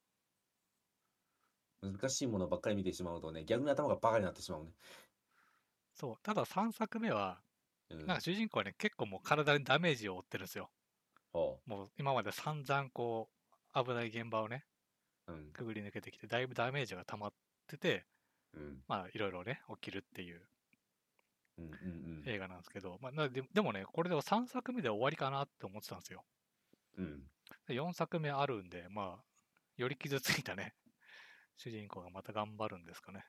Speaker 2: 難しいものばっかり見てしまうとね、逆に頭がバカになってしまうね。
Speaker 1: う。そう。ただ3作目は、
Speaker 2: うん。
Speaker 1: なんか主人公はね、結構もう体にダメージを負ってるんですよ。
Speaker 2: ほ
Speaker 1: もう今まで散々こう、危ない現場をね、
Speaker 2: う。うん。
Speaker 1: くぐり抜けてきて、だいぶダメージが溜まってて、
Speaker 2: うん。
Speaker 1: まあいろいろね、起きるっていう
Speaker 2: うん。うん。うん。
Speaker 1: 映画なんですけど、まあ、なででもね、これで3作目で終わりかなって思ってたんですよ。
Speaker 2: うん。
Speaker 1: で4作目あるんで、まあ、より傷ついたね、主人公がまた頑張るんですかね。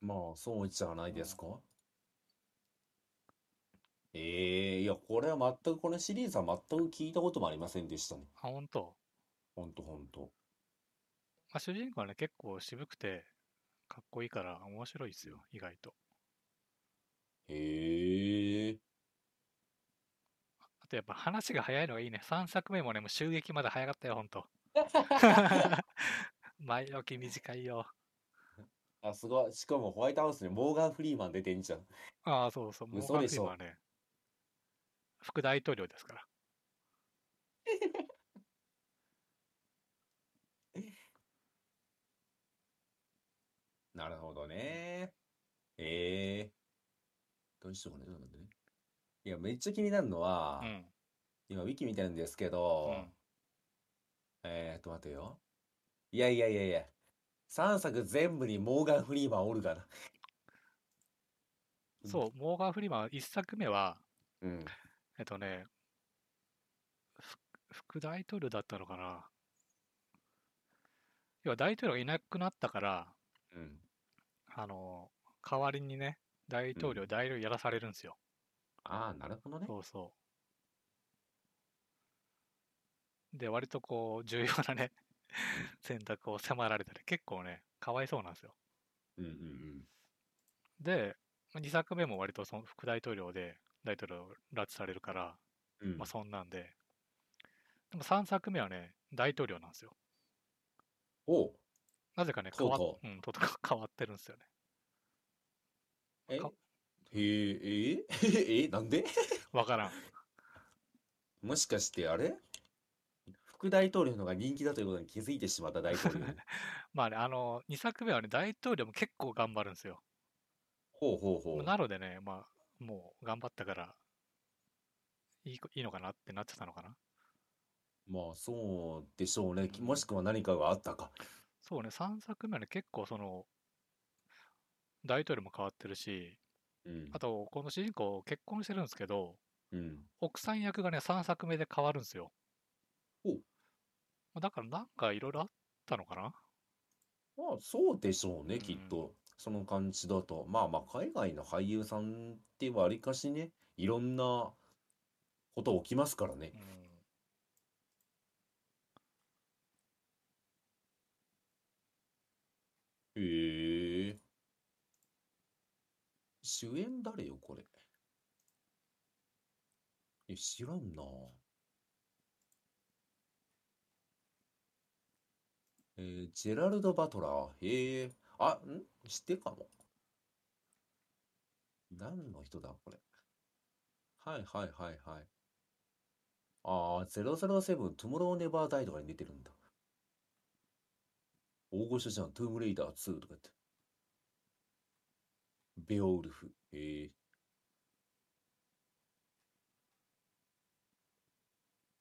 Speaker 2: まあ、そうじゃないですか？ええいや、これは全く、このシリーズは全く聞いたこともありませんでしたね。
Speaker 1: あ、本当
Speaker 2: ほんとほんと。
Speaker 1: まあ、主人公はね、結構渋くて、かっこいいから面白いですよ、意外と。
Speaker 2: へえ。
Speaker 1: あとやっぱ話が早いのがいいね。3作目もね、もう襲撃まで早かったよ、ほんと。前置き短いよ。
Speaker 2: あ、すごい。しかもホワイトハウスにモーガン・フリーマン出てんじゃん。
Speaker 1: ああ、そうそう。モーガンフリーマンはね、副大統領ですから。
Speaker 2: なるほどね。ええどうしようかね。ちょっと待ってね。いや、めっちゃ気になるのは、
Speaker 1: うん。
Speaker 2: 今、ウィキ見てるんですけ
Speaker 1: う
Speaker 2: ど、
Speaker 1: ん。
Speaker 2: えーっと、待てよ。いやいやいやいや。3作全部にモーガン・フリーマンおるがな。
Speaker 1: そう、モーガン・フリーマンは1作目は、
Speaker 2: うん。
Speaker 1: えっとね、ふ副大統領だったのかな。要は大統領がいなくなったから、
Speaker 2: うん。
Speaker 1: あの、代わりにね、大統領、大統領やらされるんですよ。
Speaker 2: ああ、なるほどね。
Speaker 1: そうそう。で、割とこう、重要なね、選択を迫られたり、結構ね、かわいそうなんですよ。
Speaker 2: うんうん
Speaker 1: で、2作目も割とその副大統領で大統領を拉致されるから、
Speaker 2: うん。うん
Speaker 1: まあそんなんで、でも3作目はね、大統領なんですよ。
Speaker 2: おう
Speaker 1: なぜかね、変わ
Speaker 2: うと
Speaker 1: うん、と 変わってるんですよね。
Speaker 2: え？
Speaker 1: か？
Speaker 2: へえ、え え、なんで？
Speaker 1: わからん。
Speaker 2: もしかしてあれ？副大統領の方が人気だということに気づいてしまった大統領。
Speaker 1: まあね、あの、2作目はね、大統領も結構頑張るんですよ。
Speaker 2: ほうほうほう。
Speaker 1: なのでね、まあ、もう頑張ったから、いいこいいのかなってなってたのかな。
Speaker 2: まあそうでしょうね。きもしくは何かがあったか。
Speaker 1: そうね、3作目はね、結構その、大統領も変わってるし、
Speaker 2: うん
Speaker 1: あ。と、この主人公結婚してるんですけど、
Speaker 2: うん。
Speaker 1: 奥さん役がね、3作目で変わるんですよ。だからなんかいろいろあったのかな？
Speaker 2: まあそうでしょうね、
Speaker 1: うん
Speaker 2: きっと。その感じだと。まあまあ海外の俳優さんってわりかしね、いろんなこと起きますからね
Speaker 1: う。ん。
Speaker 2: へえ。主演誰よ、これ？え、知らんな。えージェラルド・バトラー。へえ。あ、ん？知ってかも。何の人だ、これ？はいはいはいはい。ああ、007、トゥモロー・ネバー・ダイとかに出てるんだ。大御所じゃん、トゥームレイダー2とかって。ベオウルフ。へえ。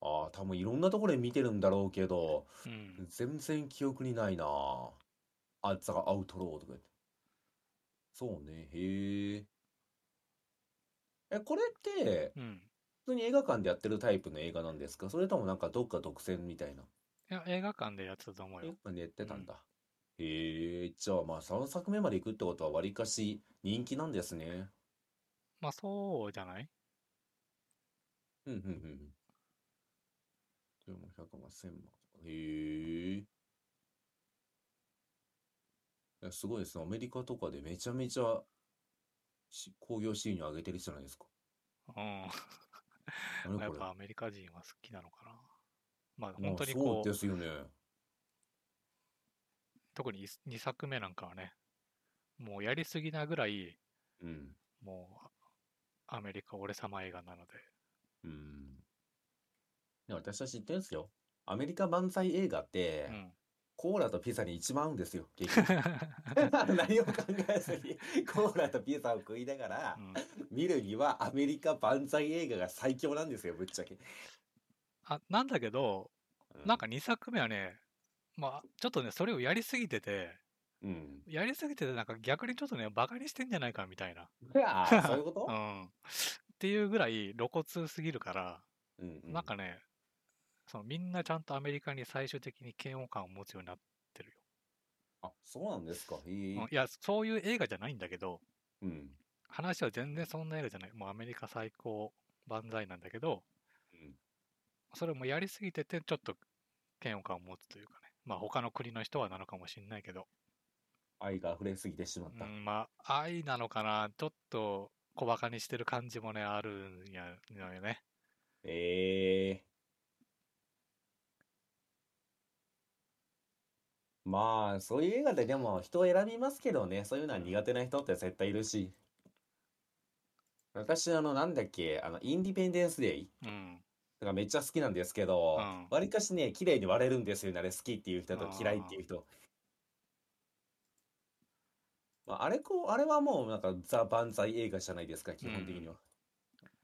Speaker 2: ああ、多分いろんなところで見てるんだろうけど、
Speaker 1: うん。
Speaker 2: 全然記憶にないなあ。ザ・アウトローとか言って。そうね、へえ。え、これって、
Speaker 1: うん。
Speaker 2: 普通に映画館でやってるタイプの映画なんですか？それともなんかどっか独占みたいな？
Speaker 1: いや、映画館でやってたと思うよ。
Speaker 2: 映画館でやってたんだ。へえ、じゃあまあ3作目まで行くってことはわりかし人気なんですね。
Speaker 1: まあ、そうじゃない？
Speaker 2: うん、うん、うん。でも100万、1000万。へえ。いや、すごいですね。アメリカとかでめちゃめちゃし興行収入上げてるじゃないですか。
Speaker 1: うん。
Speaker 2: 何これ
Speaker 1: やっぱアメリカ人は好きなのかな。まあ
Speaker 2: まあ
Speaker 1: 本当に
Speaker 2: そう
Speaker 1: こう、
Speaker 2: ですよね。
Speaker 1: 特に2作目なんかはね、もうやりすぎなぐらい、
Speaker 2: うん。
Speaker 1: もうアメリカ俺様映画なので。
Speaker 2: うん。で私は知ってるんですよ。アメリカ万歳映画って、
Speaker 1: うん。
Speaker 2: コーラとピザに一番合うんですよ、結局。何も考えずに、コーラとピザを食いながら
Speaker 1: う、ん
Speaker 2: 見るにはアメリカ万歳映画が最強なんですよ、ぶっちゃけ。
Speaker 1: あなんだけど、
Speaker 2: う
Speaker 1: なんか、2作目はね、まあ、ちょっとね、それをやりすぎてて、
Speaker 2: うん。
Speaker 1: やりすぎてて、なんか逆にちょっとね、バカにしてんじゃないかみたいな。
Speaker 2: ああ、そういうこと？
Speaker 1: うん。っていうぐらい露骨すぎるから、
Speaker 2: うんうん
Speaker 1: なんかね、そのみんなちゃんとアメリカに最終的に嫌悪感を持つようになってるよ。
Speaker 2: あ、そうなんですか？へえ
Speaker 1: うんいや、そういう映画じゃないんだけど、
Speaker 2: うん。
Speaker 1: 話は全然そんな映画じゃない。もうアメリカ最高万歳なんだけど、
Speaker 2: うん
Speaker 1: それもやりすぎてて、ちょっと嫌悪感を持つというかね。まあ他の国の人はなのかもしれないけど、
Speaker 2: 愛が溢れすぎてしまった。
Speaker 1: うん、まあ愛なのかな、ちょっと小バカにしてる感じもね、あるんやのよね。
Speaker 2: ええまあ、そういう映画ででも人を選びますけどね、そういうのは苦手な人って絶対いるし。私、あの、なんだっけ、あの、インディペンデンス・デイ
Speaker 1: うん。
Speaker 2: がめっちゃ好きなんですけど
Speaker 1: うん、
Speaker 2: わりかしね、綺麗に割れるんですよね、あれ好きっていう人と嫌いっていう人。まあ、あれこう、あれはもうなんかザ・万歳映画じゃないですか、基本的には。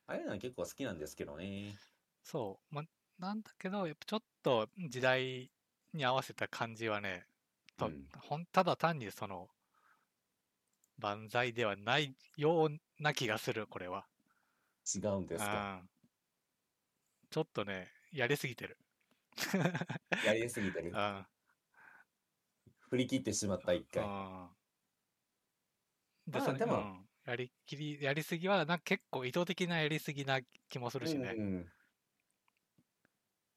Speaker 2: ああいうのは結構好きなんですけどね。
Speaker 1: そう。まあ、なんだけど、やっぱちょっと時代に合わせた感じはね、と
Speaker 2: うん
Speaker 1: ほんただ単にその、万歳ではないような気がする、これは。
Speaker 2: 違うんですか。
Speaker 1: うんちょっとね、やりすぎてる。
Speaker 2: やりすぎてる
Speaker 1: う。ん。
Speaker 2: 振り切ってしまった一回。
Speaker 1: うんで、
Speaker 2: まあでも
Speaker 1: うんやりきり、やりすぎは、なんか結構意図的なやりすぎな気もするしね。
Speaker 2: うんうん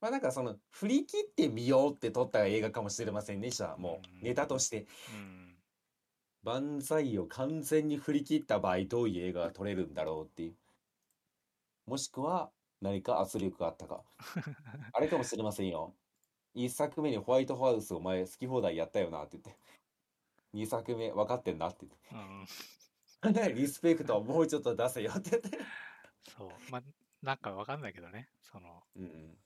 Speaker 2: まあなんかその振り切ってみようって撮った映画かもしれませんね、じゃあも
Speaker 1: うん
Speaker 2: うネタとして。
Speaker 1: うん。
Speaker 2: 万歳を完全に振り切った場合どういう映画が撮れるんだろうっていう。もしくは何か圧力があったか。あれかもしれませんよ。一作目にホワイトハウスお前好き放題やったよなって言って。二作目分かってんなって
Speaker 1: うん。
Speaker 2: 言って。リスペクトをもうちょっと出せよって言って。
Speaker 1: そう。まあ、なんかわかんないけどね。その、
Speaker 2: うんうん。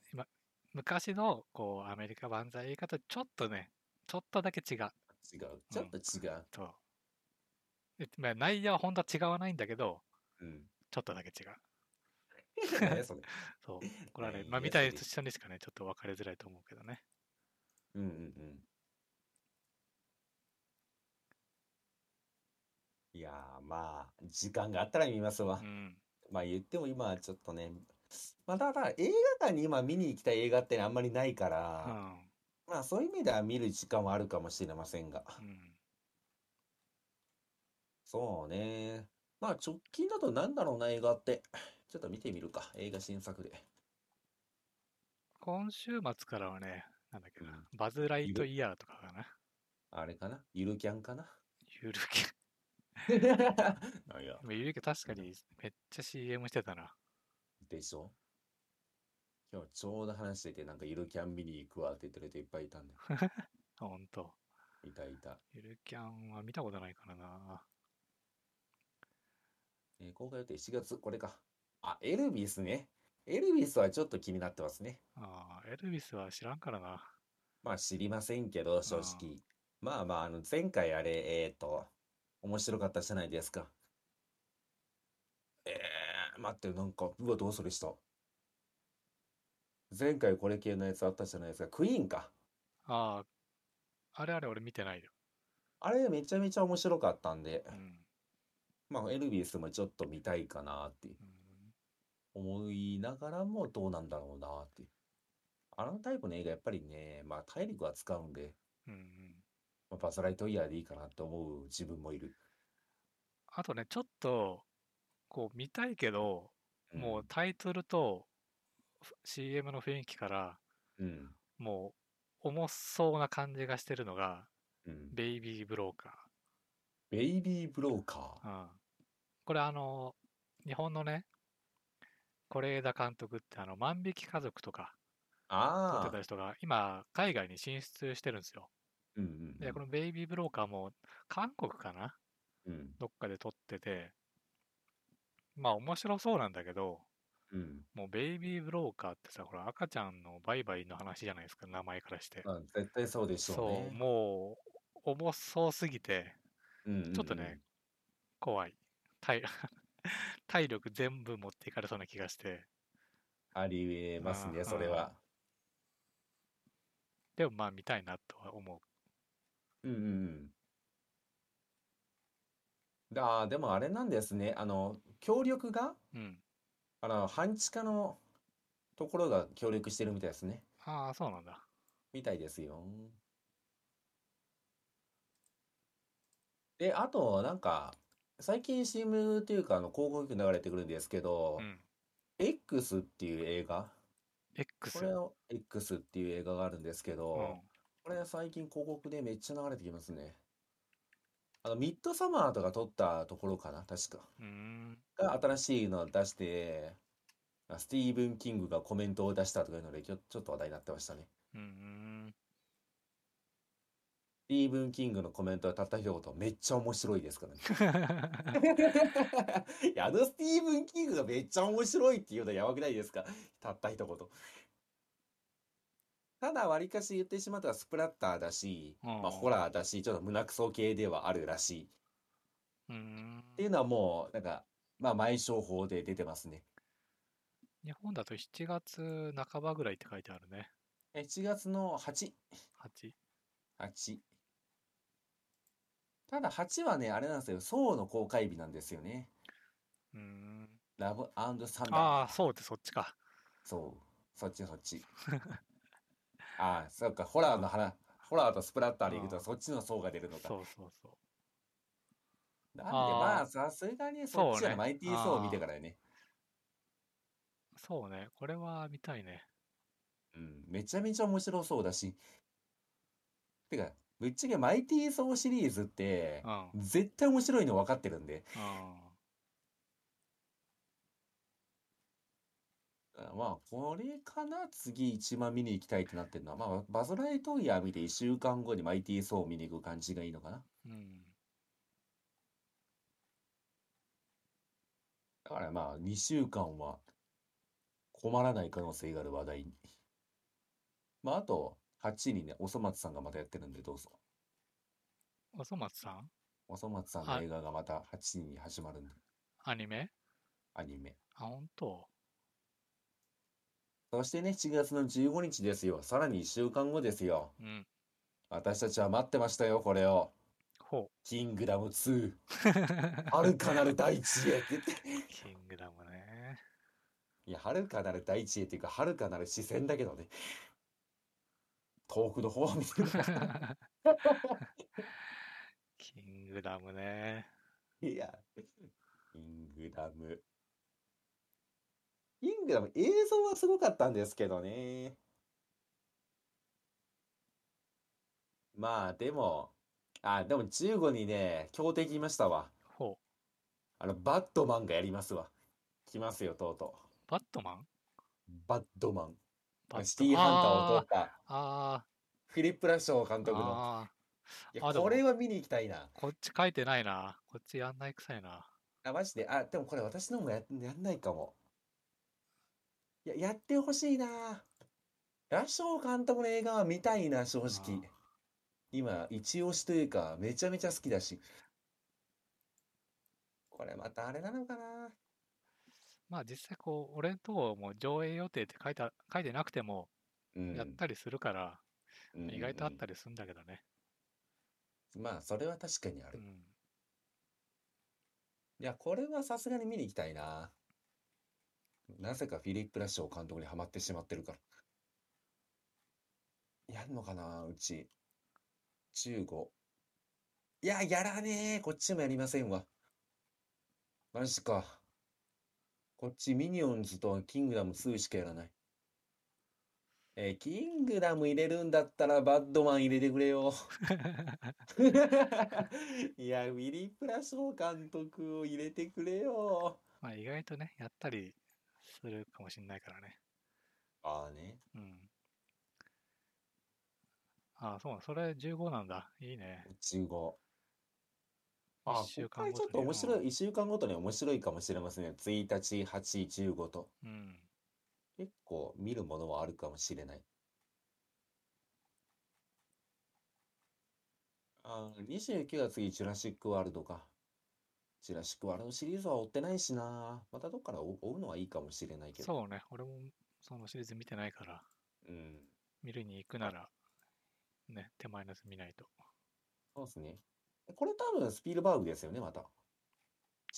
Speaker 1: 昔の、こう、アメリカ万歳言い方、ちょっとね、ちょっとだけ違う。
Speaker 2: 違う。ちょっと違う。
Speaker 1: そう。でまあ、内容は本当は違わないんだけど、
Speaker 2: うん。
Speaker 1: ちょっとだけ違う。
Speaker 2: 何 それ。
Speaker 1: そう。これはね、
Speaker 2: 何
Speaker 1: まあ、見た人にしかね、ちょっと分かりづらいと思うけどね。
Speaker 2: うんうんうん。いやーまあ時間があったら見ますわ
Speaker 1: う。ん。
Speaker 2: まあ言っても今はちょっとね、まあただ映画館に今見に行きたい映画ってあんまりないか
Speaker 1: う
Speaker 2: ら、
Speaker 1: ん。
Speaker 2: まあそういう意味では見る時間はあるかもしれませんが。
Speaker 1: うん。
Speaker 2: そうね。まあ直近だとなんだろうな映画って。ちょっと見てみるか。映画新作で。
Speaker 1: 今週末からはね、なんだっけな、
Speaker 2: うん
Speaker 1: バズ・ライトイヤーとかかな。
Speaker 2: あれかな？ゆるキャンかな？
Speaker 1: ゆるキ
Speaker 2: あい や、
Speaker 1: ャン。ゆるキャン確かにめっちゃ CM してたな。
Speaker 2: でしょ？今日ちょうど話しててなんかゆるキャン見に行くわって言ってる人いっぱいいたんだよ。
Speaker 1: ほんと。
Speaker 2: いたいた。
Speaker 1: ゆるキャンは見たことないからな。
Speaker 2: えー公開予定7月、これか。あ、エルビスね。エルビスはちょっと気になってますね。
Speaker 1: ああ、エルビスは知らんからな。
Speaker 2: まあ知りませんけど、正直。まあまあ、あの、前回あれ、えっと、面白かったじゃないですか。えー、待って、なんか、うわ、どうそれした。前回これ系のやつあったじゃないですか。クイーンか。
Speaker 1: ああ、あれあれ俺見てないよ。
Speaker 2: あれめちゃめちゃ面白かったんで、
Speaker 1: うん。
Speaker 2: まあエルビスもちょっと見たいかなって
Speaker 1: うん
Speaker 2: 思いながらもどうなんだろうなっていう。あのタイプの映画やっぱりね、まあ体力は使うんで、
Speaker 1: うんうん。
Speaker 2: まあ、バズ・ライトイヤーでいいかなって思う自分もいる。
Speaker 1: あとね、ちょっと、こう見たいけど、もうタイトルとふ CM の雰囲気から、
Speaker 2: うん、
Speaker 1: もう重そうな感じがしてるのが、
Speaker 2: うん。
Speaker 1: ベイビーブローカ
Speaker 2: ベイビー・ブローカ
Speaker 1: ー。うん。これあの、日本のね、是枝監督ってあの万引き家族とか撮っ。てた人が今海外に進出してるんですよ。
Speaker 2: うんうん
Speaker 1: で、このベイビーブローカーも韓国かな？
Speaker 2: うん。
Speaker 1: どっかで撮ってて、まあ面白そうなんだけど、
Speaker 2: うん。
Speaker 1: もうベイビーブローカーってさ、ほら赤ちゃんのバイバイの話じゃないですか、名前からして。
Speaker 2: まあ、絶対そうでしょう
Speaker 1: そう、
Speaker 2: ね。
Speaker 1: もう重そうすぎて
Speaker 2: うんうんうん
Speaker 1: ちょっとね。怖い。体 体力全部持っていかれそうな気がして。
Speaker 2: ありえますね、
Speaker 1: うん
Speaker 2: それは。
Speaker 1: でもまあ見たいなとは思
Speaker 2: うんうんうん。ああ、でもあれなんですね。あの、協力が、
Speaker 1: う。うん。
Speaker 2: あの、半地下のところが協力してるみたいですね。
Speaker 1: ああ、そうなんだ。
Speaker 2: みたいですよ。で、あと、なんか、最近 CM っていうか、あの、広告流れてくるんですけど
Speaker 1: う、ん。
Speaker 2: X っていう映画、
Speaker 1: X？
Speaker 2: これを X っていう映画があるんですけ
Speaker 1: うん。
Speaker 2: ど、これ最近広告でめっちゃ流れてきますね。あの、ミッドサマーとか撮ったところかな、確か。
Speaker 1: うーん。
Speaker 2: が新しいのを出して、あスティーブン・キングがコメントを出したとかいうので、ちょ、ちょっと話題になってましたね。
Speaker 1: うーん。
Speaker 2: スティーブン・キングのコメントはたった一言、めっちゃ面白いですからね。いや、あのスティーブン・キングがめっちゃ面白いっていうのはやばくないですか？たった一言。ただ、わりかし言ってしまったらスプラッターだし、
Speaker 1: うん
Speaker 2: まあ、ホラーだし、ちょっと胸クソ系ではあるらしい。
Speaker 1: うーん
Speaker 2: っていうのはもう、なんか、まあ、前情報で出てますね。
Speaker 1: 日本だと7月半ばぐらいって書いてあるね。
Speaker 2: え7月の8、
Speaker 1: 8。
Speaker 2: 8。ただ8はね、あれなんですよ、ソーの公開日なんですよね。
Speaker 1: うーん。
Speaker 2: ラブサンダー。
Speaker 1: ああ、そうでそっちか。
Speaker 2: そう、そっちそっち。ああ、そうか、ホラーの話、ホラーとスプラッターでいくとそっちの層が出るのか。
Speaker 1: そうそうそう。
Speaker 2: なんで、まあ、さすがにそっちはマイティー・ソーを見てからね。
Speaker 1: そうね。これは見たいね。
Speaker 2: うん、めちゃめちゃ面白そうだし。てか、ぶっちゃけマイティー・ソーシリーズって
Speaker 1: う、ん。うん。
Speaker 2: 絶対面白いの分かってるんで。あまあ、これかな？次一番見に行きたいってなってるのは、まあ、バズ・ライトイヤー見て1週間後にマイティー・ソーを見に行く感じがいいのかな
Speaker 1: うん。
Speaker 2: だからまあ、2週間は困らない可能性がある話題に。まあ、あと、8にね、おそ松さんがまたやってるんで、どうぞ。
Speaker 1: おそ松さん？
Speaker 2: おそ松さんの映画がまた8に始まるんで、
Speaker 1: アニメ？
Speaker 2: アニメ。
Speaker 1: あ、本当
Speaker 2: そしてね、7月の15日ですよ。さらに1週間後ですよ。
Speaker 1: うん。
Speaker 2: 私たちは待ってましたよ、これを。
Speaker 1: ほ
Speaker 2: キングダム2、
Speaker 1: う。
Speaker 2: 遥かなる大地へって言って。
Speaker 1: キングダムね。
Speaker 2: いや、遥かなる大地へっていうか、遥かなる視線だけどね。遠くの方を見てる。
Speaker 1: キングダムね。
Speaker 2: いや、キングダム。キングダム、映像はすごかったんですけどね。まあ、でも、あ、でも15にね、強敵いましたわ。
Speaker 1: ほう。
Speaker 2: あの、バットマンがやりますわ。来ますよ、とうと
Speaker 1: バットマン？
Speaker 2: う。バットマン。
Speaker 1: バット
Speaker 2: シティーハンターを撮った、
Speaker 1: あ
Speaker 2: フィリップ・ラッショー監
Speaker 1: ー
Speaker 2: 督の。
Speaker 1: あー。
Speaker 2: いや、
Speaker 1: あでも
Speaker 2: これは見に行きたいな。
Speaker 1: こっち書いてないな。こっちやんないくさいな。
Speaker 2: あ、マジで？あ、でもこれ私のもや、やんないかも。いや、やってほしいな。ラッショー監督の映画は見たいな、正直。今、一押しというか、めちゃめちゃ好きだし。これまたあれなのかな。
Speaker 1: まあ実際こう、俺んとこも上映予定って書いた書いてなくても
Speaker 2: うん。
Speaker 1: やったりするから、
Speaker 2: うん
Speaker 1: 意外とあった
Speaker 2: り。
Speaker 1: りするんだけどね。
Speaker 2: まあ、それは確かにある。
Speaker 1: うん。
Speaker 2: いや、これはさすがに見に行きたいな。なぜかフィリップ・ラッショー監督にはまってしまってるから。やんのかな、うち。15。いや、やらねえ。こっちもやりませんわ。マジか。こっちミニオンズとキングダム2しかやらない。えーキングダム入れるんだったらバッドマン入れてくれよ。いや、ウィリー・プラショー監督を入れてくれよ。
Speaker 1: まあ意外とね、やったりするかもしんないからね。
Speaker 2: ああね。
Speaker 1: うん。ああ、そうなんそれ15なんだ。いいね。
Speaker 2: 15。あ、
Speaker 1: 一週
Speaker 2: これちょっ
Speaker 1: 間ごとに
Speaker 2: と面白い、1週間ごとに面白いかもしれませんね。1日、8、15と。
Speaker 1: うん。
Speaker 2: 結構見るものはあるかもしれない。あー、29が次、ジュラシックワールドか。ジュラシックワールドシリーズは追ってないしな。またどっから追追うのはいいかもしれないけど。
Speaker 1: そうね。俺もそのシリーズ見てないから、
Speaker 2: うん。
Speaker 1: 見るに行くなら、ね、手前のやつ見ないと。
Speaker 2: そうですね。これ多分スピルバーグですよね、また。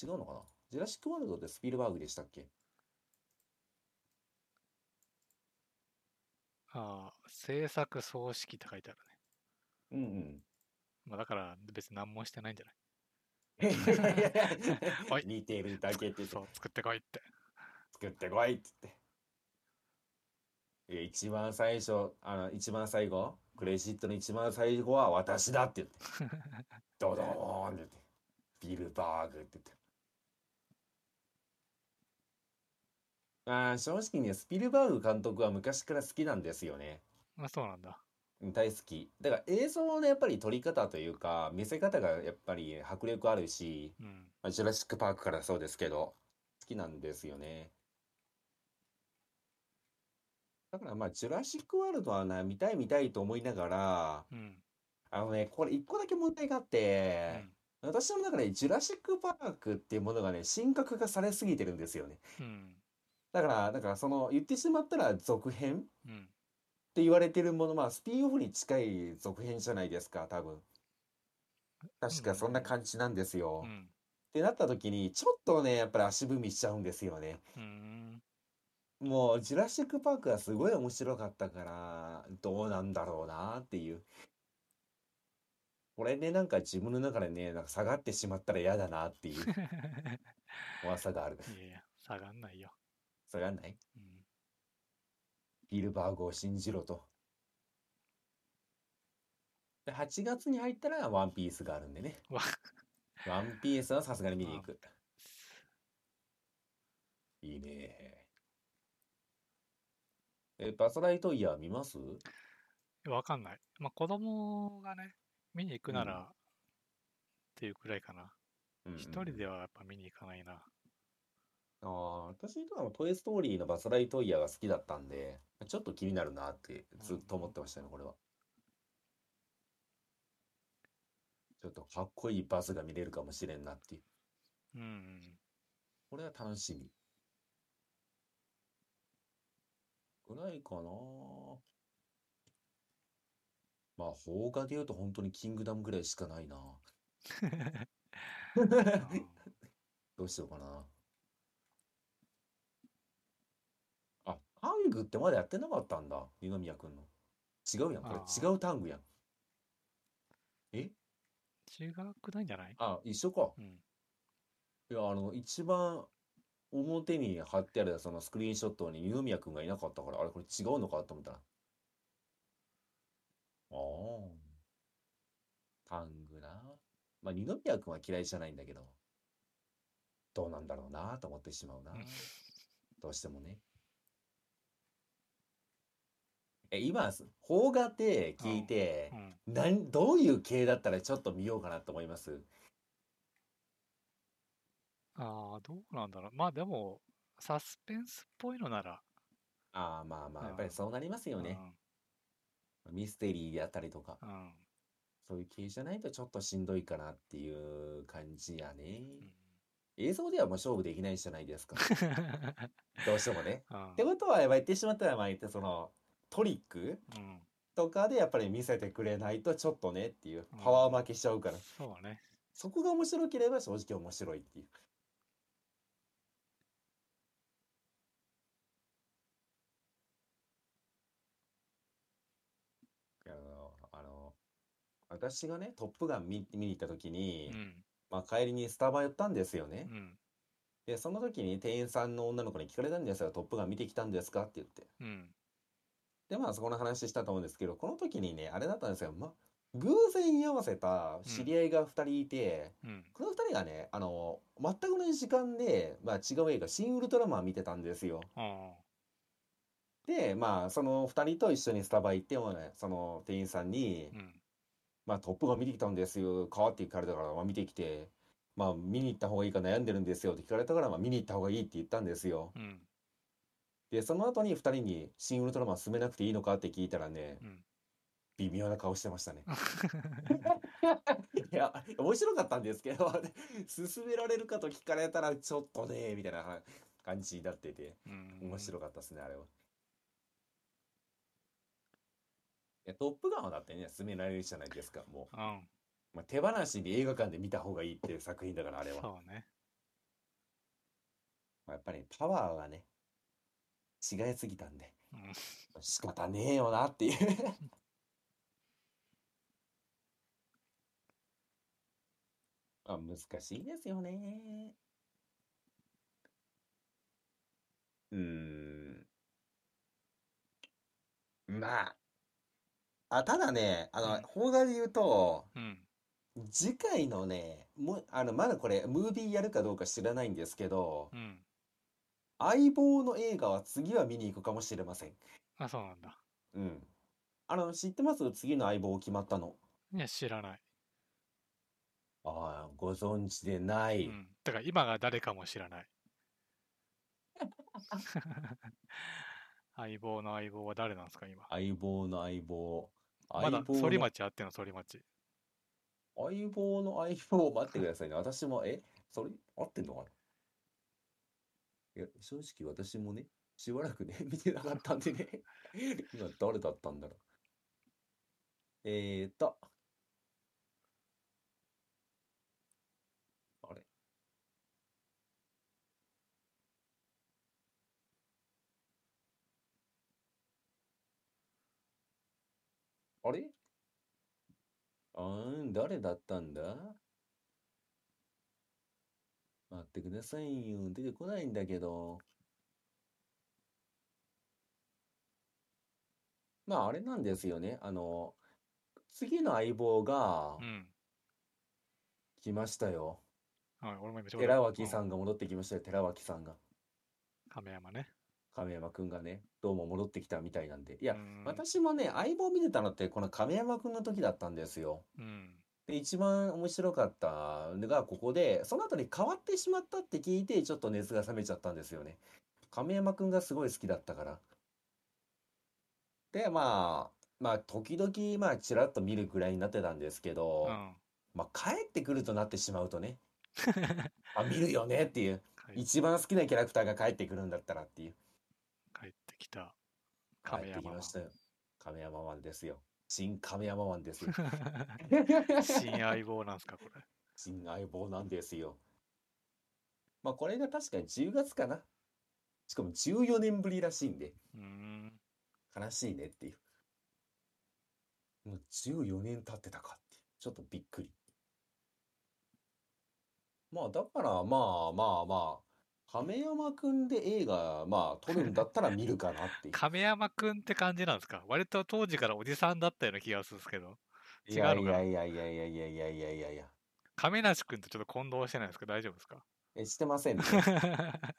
Speaker 2: 違うのかな？ジュラシックワールドってスピルバーグでしたっけ？
Speaker 1: ああ、制作総指揮って書いてあるね。
Speaker 2: うんうん。
Speaker 1: まあだから別に何もしてないんじゃない？はい
Speaker 2: 似てるだけって
Speaker 1: そう、作ってこいって。
Speaker 2: 作ってこいっつって。え一番最初、あの、一番最後、クレジットの一番最後は私だって言って、ドドーンって言って、ビルバーグって言って。あー正直ね、スピルバーグ監督は昔から好きなんですよね。
Speaker 1: あ、そうなんだ。
Speaker 2: うん大好き。だから映像のやっぱり撮り方というか、見せ方がやっぱり迫力あるし、
Speaker 1: うん。
Speaker 2: まあ、ジュラシック・パークからそうですけど、好きなんですよね。だからまあ、ジュラシック・ワールドはな、見たい見たいと思いながら、
Speaker 1: うん。
Speaker 2: あのね、これ一個だけ問題があっ
Speaker 1: う
Speaker 2: て、
Speaker 1: ん。
Speaker 2: 私の中でジュラシック・パークっていうものがね、神格化されすぎてるんですよね。
Speaker 1: うん。
Speaker 2: だから、だからその、言ってしまったら続編っ
Speaker 1: うん。
Speaker 2: て言われてるもの、まあ、スピンオフに近い続編じゃないですか、多分。確かそんな感じなんですよ。っ
Speaker 1: うん。
Speaker 2: てなった時に、ちょっとね、やっぱり足踏みしちゃうんですよね。
Speaker 1: うん。
Speaker 2: もう、ジュラシック・パークはすごい面白かったから、どうなんだろうなっていう。これでなんか自分の中でね、なんか下がってしまったら嫌だなっていう 怖さがある。
Speaker 1: いやいや、下がんないよ。
Speaker 2: 下がんない？
Speaker 1: うん。
Speaker 2: ビルバーグを信じろと。で、8月に入ったらワンピースがあるんでね。
Speaker 1: わ、
Speaker 2: ワンピースはさすがに見に行く。いいね。え、バズ・ライトイヤー見ます？
Speaker 1: わかんない。まあ子供がね、見に行くなら、
Speaker 2: うん
Speaker 1: っていうくらいかな。
Speaker 2: うんうん
Speaker 1: 一人ではやっぱ見に行かないな。
Speaker 2: ああ、私とかもトイ・ストーリーのバズ・ライトイヤーが好きだったんで、ちょっと気になるなってずっと思ってましたね、これは。ちょっとかっこいいバズが見れるかもしれんなっていう。
Speaker 1: うんうん。
Speaker 2: これは楽しみ。ぐらいかな。まあ、邦画で言うと本当にキングダムぐらいしかないな。どうしようかな。あ、タングってまだやってなかったんだ。二宮くんの。違うやん。これ
Speaker 1: あー
Speaker 2: 違うタングやん。え？
Speaker 1: 違くないんじゃない？
Speaker 2: あ、一緒か。
Speaker 1: うん。
Speaker 2: いや、あの、一番表に貼ってあるそのスクリーンショットに二宮くんがいなかったから、あれこれ違うのかと思ったら。ああ。タングな。まあ、二宮くんは嫌いじゃないんだけど、どうなんだろうなと思ってしまうな
Speaker 1: うん。
Speaker 2: どうしてもね。え、今、邦画って聞いて
Speaker 1: う、ん。
Speaker 2: なん、どういう系だったらちょっと見ようかなと思います？
Speaker 1: ああ、どうなんだろう。まあでも、サスペンスっぽいのなら、
Speaker 2: ああ、まあまあ、やっぱ
Speaker 1: うん
Speaker 2: りそうなりますよね。ミステリーであったりとか。
Speaker 1: うん。うん。
Speaker 2: そういう系じゃないとちょっとしんどいかなっていう感じやね。
Speaker 1: うん
Speaker 2: 映像ではもう勝負できないじゃないですか。どうしてもね。
Speaker 1: うん
Speaker 2: ってことは、言ってしまったら、まあ言ってその、トリック
Speaker 1: うん。
Speaker 2: とかでやっぱり見せてくれないとちょっとねっていう
Speaker 1: うん、
Speaker 2: パワー負けしちゃうから。
Speaker 1: そうだね。
Speaker 2: そこが面白ければ正直面白いっていう。あの、あの、私がね、トップガン見、見に行った時に
Speaker 1: う、ん。
Speaker 2: まあ帰りにスタバ寄ったんですよね
Speaker 1: う。ん。
Speaker 2: で、その時に店員さんの女の子に聞かれたんですよ。トップガン見てきたんですかって言って。
Speaker 1: うん。
Speaker 2: で、まあそこの話したと思うんですけど、この時にね、あれだったんですよ。ま、偶然居合わせた知り合いが2人いて、
Speaker 1: うん。
Speaker 2: この2人がね、あの、全く同じ時間で、まあ違う映画、シン・ウルトラマン見てたんですよ。
Speaker 1: あ
Speaker 2: で、まあその2人と一緒にスタバ行ってもね、その店員さんに
Speaker 1: あ。う、ん。
Speaker 2: まあトップガン見てきたんですよ、かって聞かれたから、まあ見てきて、まあ見に行った方がいいか悩んでるんですよって聞かれたから、まあ見に行った方がいいって言ったんですよ。
Speaker 1: うん。
Speaker 2: で、その後に2人にシン・ウルトラマン進めなくていいのか？って聞いたらね、
Speaker 1: うん。
Speaker 2: 微妙な顔してましたね。いや、面白かったんですけど、勧められるかと聞かれたら、ちょっとね、みたいな感じになってて、
Speaker 1: うん。
Speaker 2: 面白かったですね、あれは。いや、トップガンはだってね、勧められるじゃないですか、もう。
Speaker 1: うん。
Speaker 2: まあ、手放しで映画館で見た方がいいっていう作品だから、あれは。
Speaker 1: そうね。
Speaker 2: まあ、やっぱりパワーがね、違いすぎたんで、
Speaker 1: うん。
Speaker 2: 仕方ねえよなっていう。あ、難しいですよね。うーん。まあ。あ、ただね、あの、
Speaker 1: うん
Speaker 2: 邦画で言うと、
Speaker 1: うん。
Speaker 2: 次回のね、もう、あの、まだこれ、ムービーやるかどうか知らないんですけど、
Speaker 1: うん。
Speaker 2: 相棒の映画は次は見に行くかもしれません。
Speaker 1: あ、そうなんだ。
Speaker 2: うん。あの、知ってます？次の相棒決まったの。
Speaker 1: いや、知らない。
Speaker 2: ああ、ご存知でない。
Speaker 1: うん。だから今が誰かも知らない。相棒の相棒は誰なんですか、今？
Speaker 2: 相棒の相棒。
Speaker 1: まだ反町あってんの、反町。
Speaker 2: 相棒の相棒、待ってくださいね。私も、え、それ、合ってんのかな？いや、正直私もね、しばらくね、見てなかったんでね。今、誰だったんだろう。えーと。あれ？あーん、誰だったんだ？待ってくださいよ。出てこないんだけど。まあ、あれなんですよね。あの、次の相棒が
Speaker 1: うん。
Speaker 2: 来ましたよ。
Speaker 1: はい、俺も今ちょうど
Speaker 2: 寺脇さ
Speaker 1: うん
Speaker 2: んが戻ってきましたよ。寺脇さんが。
Speaker 1: 亀山ね。
Speaker 2: 亀山くんがね、どうも戻ってきたみたいなんで。いや
Speaker 1: う、ん
Speaker 2: 私もね、相棒見てたのって、この亀山くんの時だったんですよ。
Speaker 1: うん。
Speaker 2: で、一番面白かったのがここで、その後に変わってしまったって聞いて、ちょっと熱が冷めちゃったんですよね。亀山くんがすごい好きだったから。で、まあ、まあ、時々、まあ、ちらっと見るぐらいになってたんですけど、
Speaker 1: うん。
Speaker 2: まあ、帰ってくるとなってしまうとね、あ、見るよねっていう、一番好きなキャラクターが帰ってくるんだったらっていう。
Speaker 1: きた。
Speaker 2: 帰ってき
Speaker 1: 亀山
Speaker 2: ましたよ。亀山マンですよ。新亀山マンですよ。
Speaker 1: 新相棒なんすか、これ。
Speaker 2: 新相棒なんですよ。まあこれが確かに10月かな。しかも14年ぶりらしいんで、
Speaker 1: うーん。
Speaker 2: 悲しいねっていう。もう14年経ってたかって。ちょっとびっくり。まあだからまあまあまあ、亀山くんで映画、まあ撮るんだったら見るかなっていう。
Speaker 1: 亀山くんって感じなんですか？割と当時からおじさんだったような気がするんですけど。
Speaker 2: いや
Speaker 1: い
Speaker 2: やいやいやいやいやいやいやいやいや。
Speaker 1: 亀梨くんとちょっと混同してないですか？大丈夫ですか？
Speaker 2: え、してませんね。し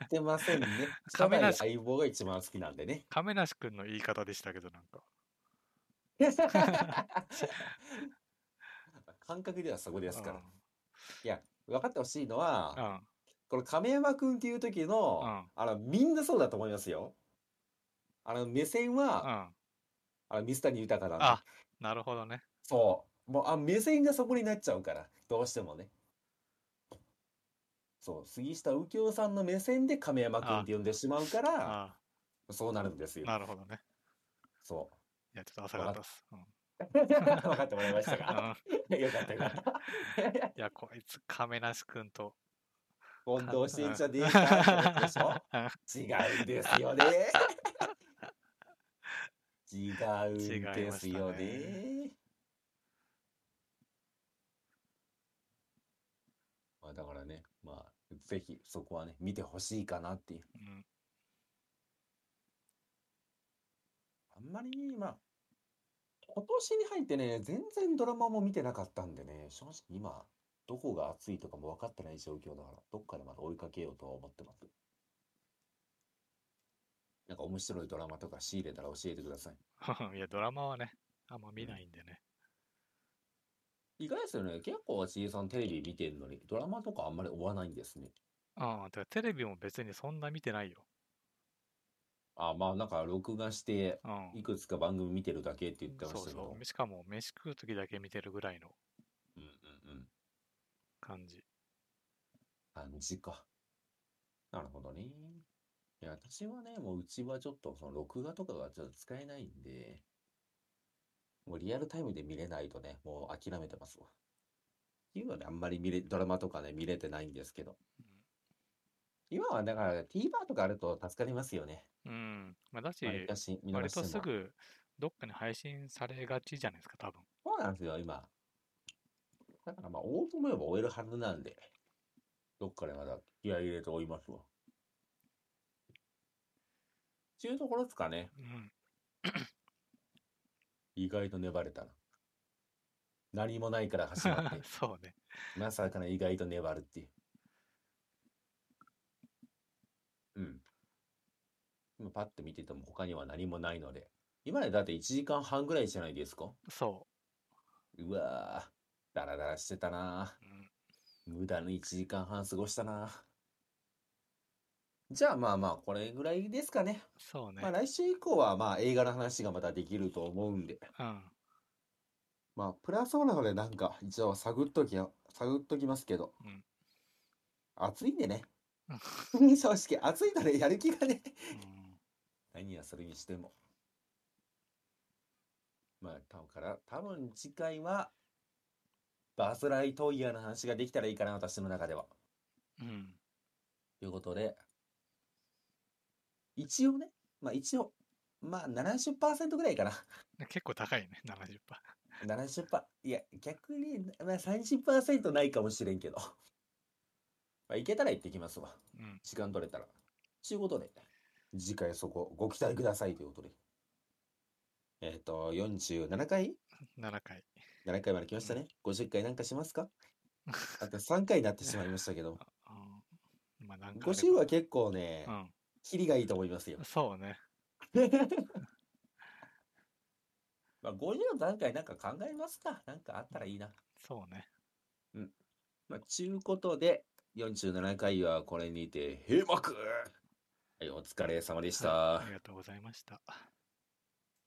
Speaker 2: てませんね。
Speaker 1: 亀梨
Speaker 2: 相棒が一番好きなんでね。
Speaker 1: 亀梨くんの言い方でしたけど、なんか。
Speaker 2: 感覚ではそこですから。
Speaker 1: うん
Speaker 2: いや、分かってほしいのは、
Speaker 1: うん。
Speaker 2: この亀山くんっていう時の、
Speaker 1: うん
Speaker 2: あの、みんなそうだと思いますよ。あの、目線は、
Speaker 1: うん。
Speaker 2: あの、水谷豊なんで。
Speaker 1: あ、なるほどね。
Speaker 2: そう。もう、あ、目線がそこになっちゃうから、どうしてもね。そう、杉下右京さんの目線で亀山くんって呼んでしまうから、
Speaker 1: あ
Speaker 2: そうなるんですよ。
Speaker 1: なるほどね。
Speaker 2: そ
Speaker 1: いや、ちょっと浅かったっす。
Speaker 2: 分 かってもらいました
Speaker 1: う
Speaker 2: か
Speaker 1: ん
Speaker 2: よかったよかった。
Speaker 1: いや、こいつ、亀梨くんと。
Speaker 2: 混同してんじゃねえかってことでしょ？
Speaker 1: うん
Speaker 2: 違うんですよね。違うんですよ
Speaker 1: 違い
Speaker 2: ね。まあだからね、まあぜひそこはね、見てほしいかなっていう。
Speaker 1: うん
Speaker 2: あんまり、まあ、今年に入ってね、全然ドラマも見てなかったんでね、正直今、どこが熱いとかも分かってない状況だから、どっかでまた追いかけようとは思ってます。なんか面白いドラマとか仕入れたら教えてください。
Speaker 1: いや、ドラマはね、あんま見ないんでね。
Speaker 2: 意外ですよね。結構ちえさんテレビ見てるのに、ドラマとかあんまり追わないんですね。
Speaker 1: ああ、だからテレビも別にそんな見てないよ。
Speaker 2: あ、まあなんか録画して、
Speaker 1: うん。
Speaker 2: いくつか番組見てるだけって言ってま
Speaker 1: そう
Speaker 2: したけど。
Speaker 1: そう。しかも、飯食う時だけ見てるぐらいの
Speaker 2: うんうんうん。
Speaker 1: 感じ。
Speaker 2: 感じか。なるほどね。いや、私はね、もううちはちょっとその録画とかがちょっと使えないんで、もうリアルタイムで見れないとね、もう諦めてますわ。っていうのであんまり見れ、ドラマとかね、見れてないんですけど。今はだから TVer とかあると助かりますよね。
Speaker 1: うん。まあ、だし、
Speaker 2: わりかし見逃
Speaker 1: 割
Speaker 2: しても。
Speaker 1: とすぐどっかに配信されがちじゃないですか、多分。
Speaker 2: そうなんですよ、今。だからまあ、追おうと思えば追えるはずなんで、どっかでまだ気合い入れて追いますわ。ちゅうところですかね。
Speaker 1: うん。
Speaker 2: 意外と粘れたな。何もないから始まって、
Speaker 1: そうね。
Speaker 2: まさかの意外と粘るっていう。うん。今パッと見てても他には何もないので、今までだって1時間半ぐらいじゃないですか
Speaker 1: そう
Speaker 2: わー、ダラダラしてたな。無駄に1時間半過ごしたな。じゃあまあまあ、これぐらいですかね。
Speaker 1: そうね
Speaker 2: まあ。来週以降はまあ映画の話がまたできると思うんで。
Speaker 1: うん。
Speaker 2: まあ、プラスオなのでなんか一応探っときや、探っときますけど。
Speaker 1: うん
Speaker 2: 暑いんでね。
Speaker 1: う
Speaker 2: 正直、暑いのでやる気がね。
Speaker 1: うん
Speaker 2: 何やそれにしても。まあ、多分から、多分次回は、バズ・ライトイヤーの話ができたらいいかな、私の中では。
Speaker 1: うん。
Speaker 2: ということで、一応ね、まあ一応、まあ70%ぐらいかな。
Speaker 1: 結構高いね、70%。
Speaker 2: 70%。いや、逆に、まあ30%ないかもしれんけど。まあ、いけたら行ってきますわ。
Speaker 1: うん。
Speaker 2: 時間取れたら。ちゅうことで、次回そこご期待くださいということで。えっ、と、47回
Speaker 1: ？7回。
Speaker 2: ?7 回まで来ましたね。50回なんかしますか？あと3回になってしまいましたけど。
Speaker 1: うん。まあ、なんかあれば。
Speaker 2: 50は結構ね、
Speaker 1: うん。
Speaker 2: キリがいいと思いますよ。
Speaker 1: そうね。
Speaker 2: まあ、50の段階なんか考えますか。なんかあったらいいな。
Speaker 1: そうね。
Speaker 2: まあ、ちゅうことで、47回はこれにて閉幕はい、お疲れ様でした。
Speaker 1: ありがとうございました。